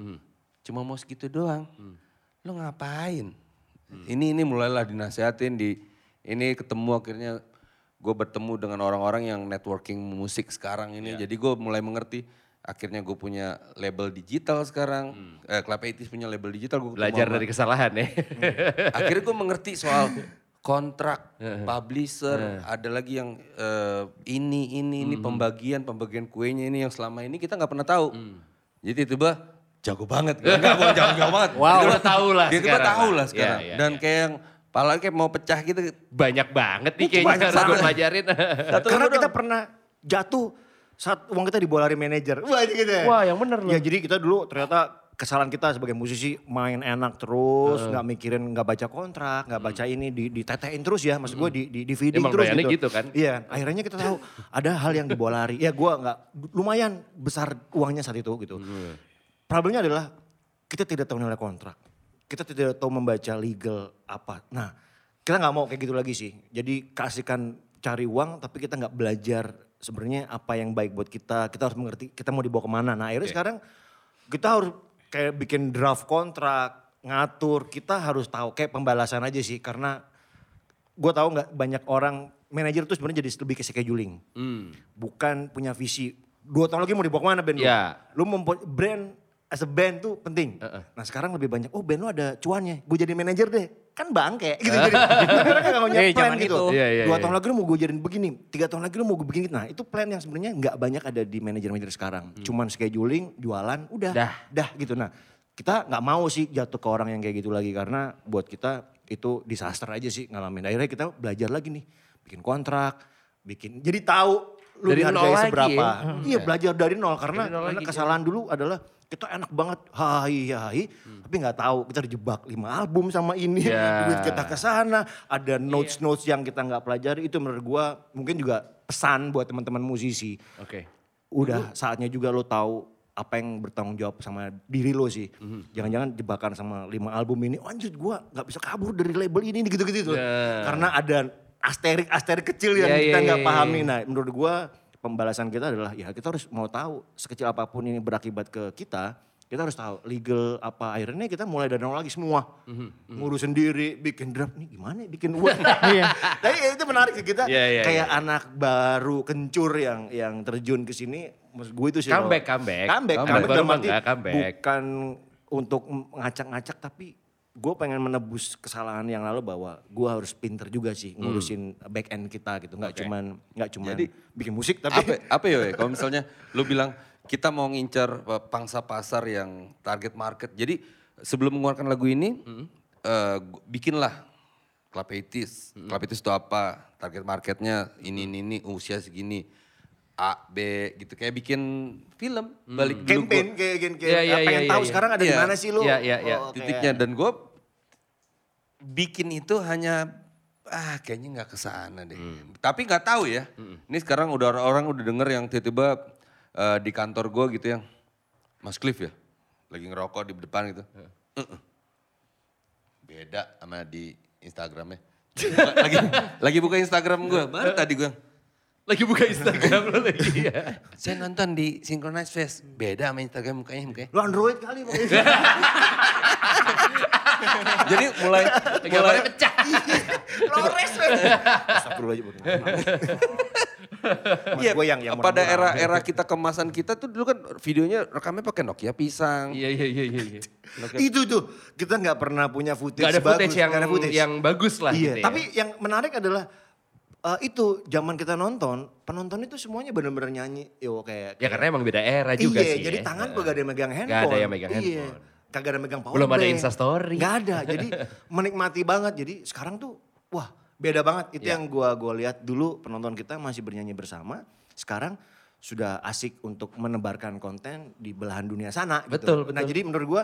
Cuma mau segitu doang. Lo ngapain? Ini ini mulailah dinasehatin di ini ketemu akhirnya gue bertemu dengan orang-orang yang networking musik sekarang ini. Jadi gue mulai mengerti. Akhirnya gue punya label digital sekarang. Eh, Club 80s punya label digital. Gua Belajar dari kesalahan ya? akhirnya gue mengerti soal kontrak, publisher, ada lagi yang eh, ini, ini, ini pembagian, pembagian kuenya ini yang selama ini kita nggak pernah tahu. Jadi tiba jago banget. Enggak, gue jago, jago banget. Wow, udah tahu lah Dia tiba sekarang tahu lah. lah sekarang. Iya, iya, Dan iya. kayak yang pala kayak mau pecah gitu. Banyak banget nih kayaknya banyak harus gue banget. pelajarin. Satu Karena kita pernah jatuh saat uang kita dibolari manajer. Wah gitu ya. Wah, yang bener loh. Ya jadi kita dulu ternyata kesalahan kita sebagai musisi main enak terus, nggak mikirin, nggak baca kontrak, nggak baca ini, di, ditetein terus ya, maksud gue di, di, di feeding Emang terus gitu. gitu kan? Iya, akhirnya kita tahu ada hal yang dibolari. Ya gue nggak, lumayan besar uangnya saat itu gitu. Problemnya adalah kita tidak tahu nilai kontrak. Kita tidak tahu membaca legal apa. Nah kita nggak mau kayak gitu lagi sih. Jadi kasihkan cari uang tapi kita nggak belajar sebenarnya apa yang baik buat kita. Kita harus mengerti kita mau dibawa ke mana. Nah akhirnya sekarang kita harus kayak bikin draft kontrak, ngatur. Kita harus tahu kayak pembalasan aja sih karena gue tahu nggak banyak orang manajer tuh sebenarnya jadi lebih ke scheduling. Bukan punya visi. Dua tahun lagi mau dibawa ke mana lu? Ya. Lu mempo- brand as a band tuh penting. Nah sekarang lebih banyak, oh band lu ada cuannya, gue jadi manajer deh. Kan bangke gitu. jadi mereka gak punya Eh, plan gitu. itu. Iya, iya, Dua iya. tahun lagi lu mau gue jadiin begini, tiga tahun lagi lu mau gue begini. Nah itu plan yang sebenarnya nggak banyak ada di manajer-manajer sekarang. Cuman scheduling, jualan, udah. Dah. Dah gitu. Nah kita nggak mau sih jatuh ke orang yang kayak gitu lagi. Karena buat kita itu disaster aja sih ngalamin. Akhirnya kita belajar lagi nih. Bikin kontrak, bikin. Jadi tahu lu Dari dihargai seberapa. ya. Iya belajar dari nol karena, Dari nol karena lagi, kesalahan dulu adalah kita enak banget. Hai hai. Tapi nggak tahu kita dijebak lima album sama ini. Ya. duit kita ke sana. Ada notes notes yang kita nggak pelajari. Itu menurut gua mungkin juga pesan buat teman-teman musisi. Oke. udah saatnya juga lo tahu apa yang bertanggung jawab sama diri lo sih. Jangan-jangan jebakan sama lima album ini oh, anjir gua nggak bisa kabur dari label ini gitu-gitu Ya. karena ada asterik asterik kecil yang Ya, kita ya, nggak ya, pahami. ya. nah menurut gua pembalasan kita adalah ya kita harus mau tahu sekecil apa pun ini berakibat ke kita kita harus tahu legal apa akhirnya kita mulai dari nol lagi semua. Mhm, ngurus sendiri bikin draft. Nih gimana ya bikin uang? Iya. Tapi itu menarik sih kita. Iya, iya, kayak anak baru kencur yang yang terjun ke sini maksud gue itu sih Comeback, comeback. comeback. Comeback. comeback nggak comeback. bukan untuk ngacak-ngacak tapi gue pengen menebus kesalahan yang lalu bahwa gue harus pinter juga sih ngurusin back end kita gitu nggak Oke. cuman nggak cuman Jadi, bikin musik tapi apa apa ya kalau misalnya lu bilang kita mau ngincar eh, pangsa pasar yang target market jadi sebelum mengeluarkan lagu ini, eh, gu- bikinlah 80s. Club 80s itu apa? Target marketnya ini, ini, ini, usia segini. A, B gitu. Kayak bikin film. Balik dulu Campaign gua- kayak kayak, kayak Iya, iya, pengen iya, tahu iya. sekarang ada di Iya. mana sih lu? Iya, iya, iya. Oh, titiknya. Dan gue bikin itu hanya ah kayaknya nggak ke sana deh. Tapi nggak tahu ya. Ini sekarang udah orang-orang udah denger yang tiba-tiba eh, di kantor gue gitu yang Mas Cliff ya, lagi ngerokok di depan gitu. Uh-uh. Beda sama di Instagramnya. lagi lagi buka Instagram gue, baru tadi gue. Lagi buka Instagram lo lagi ya. Saya nonton di Synchronize Fest, beda sama Instagram mukanya mukanya. Lu Android kali pokoknya. Jadi mulai mulai pecah. Flores. Astagfirullahaladzim. Iya, gue yang yang pada era-era kita kemasan kita tuh dulu kan videonya rekamnya pakai Nokia pisang. Iya iya iya iya. iya. Itu tuh kita nggak pernah punya footage Gak ada footage bagus, yang nggak ada footage. yang bagus lah iya, gitu ya. tapi yang menarik adalah eh, itu zaman kita nonton, penonton itu semuanya benar-benar nyanyi, yo kayak. Ya karena emang beda era juga iya, sih. jadi ya. tangan tuh gak ada yang megang handphone. Gak ada yang megang Iya. handphone. Kagak ada megang power Belum ada. Instastory. Gak ada, jadi menikmati banget. Jadi sekarang tuh, wah beda banget. Itu Iya. yang gua gua lihat dulu penonton kita masih bernyanyi bersama. Sekarang sudah asik untuk menebarkan konten di belahan dunia sana. Betul, gitu. Nah betul. jadi menurut gua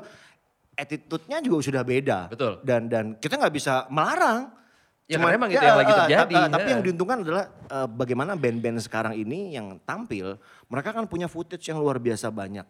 attitude-nya juga sudah beda. Betul. Dan dan kita nggak bisa melarang. Ya, karena emang itu yang lagi eh, terjadi, ta- eh, tapi ya. yang diuntungkan adalah eh, bagaimana band-band sekarang ini yang tampil, mereka kan punya footage yang luar biasa banyak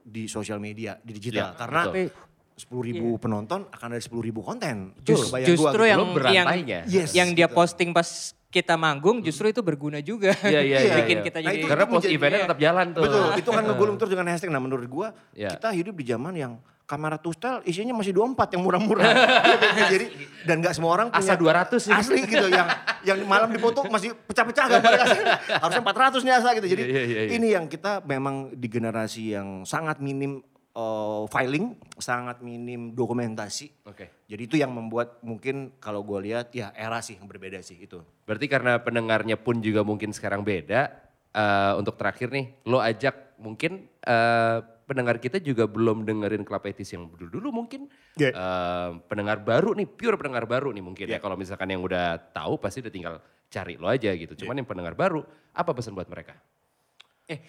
di sosial media, di digital. Ya, karena betul. sepuluh ribu penonton akan ada sepuluh ribu konten. Jus- Kebayang gua justru gitu. yang yang, Yes, yang dia gitu. posting pas kita manggung justru itu berguna juga. Iya iya iya. Bikin iya. kita Nah, jadi itu- Karena post eventnya tetap jalan tuh. Betul, itu kan ngegulung terus dengan hashtag. Nah menurut gua Ya. kita hidup di zaman yang kamera tustel isinya masih 24 yang murah-murah. Jadi dan nggak semua orang punya Asa 200 sih. Asli gitu yang yang malam dipoto masih pecah-pecah gambarnya. Harusnya 400 nih asa gitu. Jadi Iya, iya, iya. ini yang kita memang di generasi yang sangat minim eh, filing, sangat minim dokumentasi. Oke. Jadi itu yang membuat mungkin kalau gue lihat ya era sih yang berbeda sih itu. Berarti karena pendengarnya pun juga mungkin sekarang beda. eh, untuk terakhir nih, lo ajak mungkin eh, pendengar kita juga belum dengerin Club Etis yang dulu-dulu mungkin. Iya. Eh, pendengar baru nih, pure pendengar baru nih mungkin ya. Iya. Kalau misalkan yang udah tahu pasti udah tinggal cari lo aja gitu. Cuman yang pendengar baru, apa pesan buat mereka? eh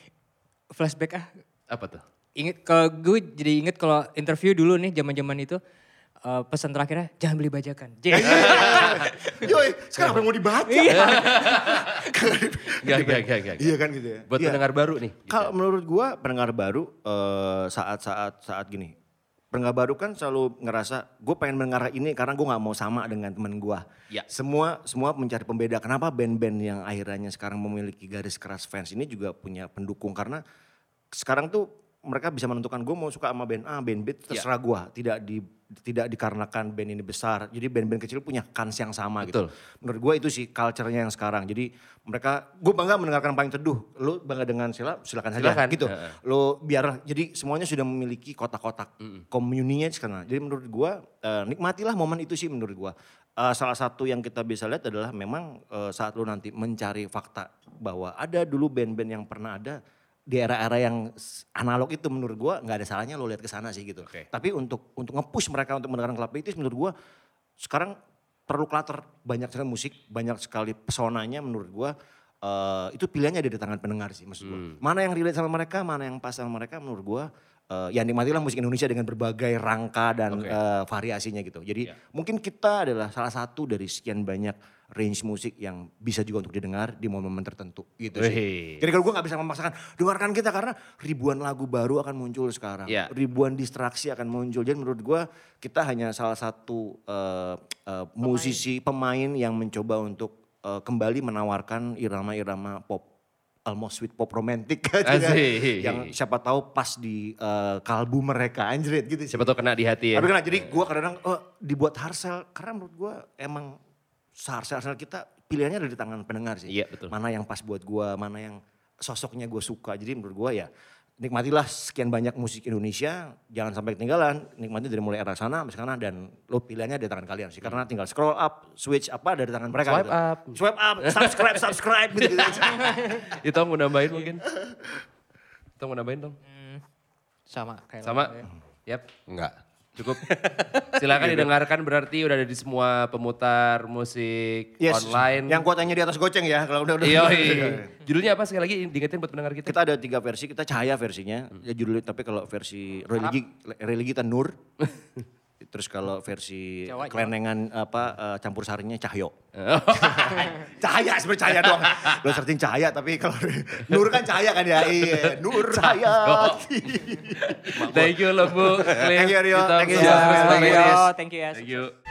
flashback ah. Apa tuh? Ingat kalau gue jadi inget kalau interview dulu nih zaman-zaman itu eh, pesan terakhirnya jangan beli bajakan. Jadi Yoi, sekarang apa yang mau dibaca? Gak, gak, gak, gak. Iya kan gitu ya. Buat Iya. pendengar baru nih. Kalau menurut gua pendengar baru eh, saat-saat saat gini. Pendengar baru kan selalu ngerasa gue pengen mendengar ini karena gue nggak mau sama dengan temen gua. Ya. Semua semua mencari pembeda. Kenapa band-band yang akhirnya sekarang memiliki garis keras fans ini juga punya pendukung karena sekarang tuh mereka bisa menentukan gue mau suka sama band A, band B Ya. terserah gua. Tidak di tidak dikarenakan band ini besar. Jadi band-band kecil punya kans yang sama Betul. gitu. Menurut gue itu sih culture-nya yang sekarang. Jadi mereka, gue bangga mendengarkan paling teduh. Lu bangga dengan Sila, silakan saja Silakan. gitu. Heeh. Lu biar, jadi semuanya sudah memiliki kotak-kotak komuninya sekarang. Jadi menurut gue, eh, nikmatilah momen itu sih menurut gue. Eh, salah satu yang kita bisa lihat adalah memang eh, saat lu nanti mencari fakta bahwa ada dulu band-band yang pernah ada di era-era yang analog itu menurut gua nggak ada salahnya lo lihat ke sana sih gitu. Oke. Tapi untuk untuk nge-push mereka untuk mendengarkan Club Itis menurut gua sekarang perlu clutter banyak sekali musik, banyak sekali pesonanya menurut gua eh, itu pilihannya ada di tangan pendengar sih maksud gua. Mana yang relate sama mereka, mana yang pas sama mereka menurut gua eh, ya nikmatilah musik Indonesia dengan berbagai rangka dan Oke. eh, variasinya gitu. Jadi mungkin kita adalah salah satu dari sekian banyak range musik yang bisa juga untuk didengar di momen-momen tertentu gitu sih. Wih. Jadi kalau gue gak bisa memaksakan dengarkan kita karena ribuan lagu baru akan muncul sekarang. Iya. Ribuan distraksi akan muncul. Jadi menurut gue kita hanya salah satu eh, eh, musisi pemain yang mencoba untuk eh, kembali menawarkan irama-irama pop almost sweet pop romantic Asik. yang siapa tahu pas di eh, kalbu mereka anjrit gitu sih. Siapa tau kena di hati ya. Tapi kena jadi gue kadang-kadang oh, dibuat harsel karena menurut gue emang harsel-harsel kita pilihannya ada di tangan pendengar sih. Iya, betul. Mana yang pas buat gue, mana yang sosoknya gue suka. Jadi menurut gue ya nikmatilah sekian banyak musik Indonesia, jangan sampai ketinggalan. Nikmati dari mulai era sana sampai sekarang dan lo pilihannya ada di tangan kalian sih. Karena tinggal scroll up, switch apa ada di tangan mereka. Swipe gitu. up. Swipe up, subscribe, subscribe gitu. gitu. Itu mau nambahin mungkin. Itu mau nambahin dong. sama kayak Sama. ya. Yap. Enggak. Cukup. Silakan didengarkan berarti udah ada di semua pemutar musik Yes, online. yang kuotanya di atas goceng ya kalau udah udah. Iya, Judulnya apa sekali lagi diingetin buat pendengar kita? Kita ada tiga versi, kita cahaya versinya. Ya judulnya tapi kalau versi religi religi kita nur. Terus kalau versi Jawa, Jawa. kelenengan apa eh, campur sarinya cahyo. cahaya sebenarnya cahaya doang. Lo searching cahaya tapi kalau nur kan cahaya kan ya. Iya, nur cahaya. Thank you loh Bu. Thank you, Rio. Thank you, Thank you, thank you ya. Thank you.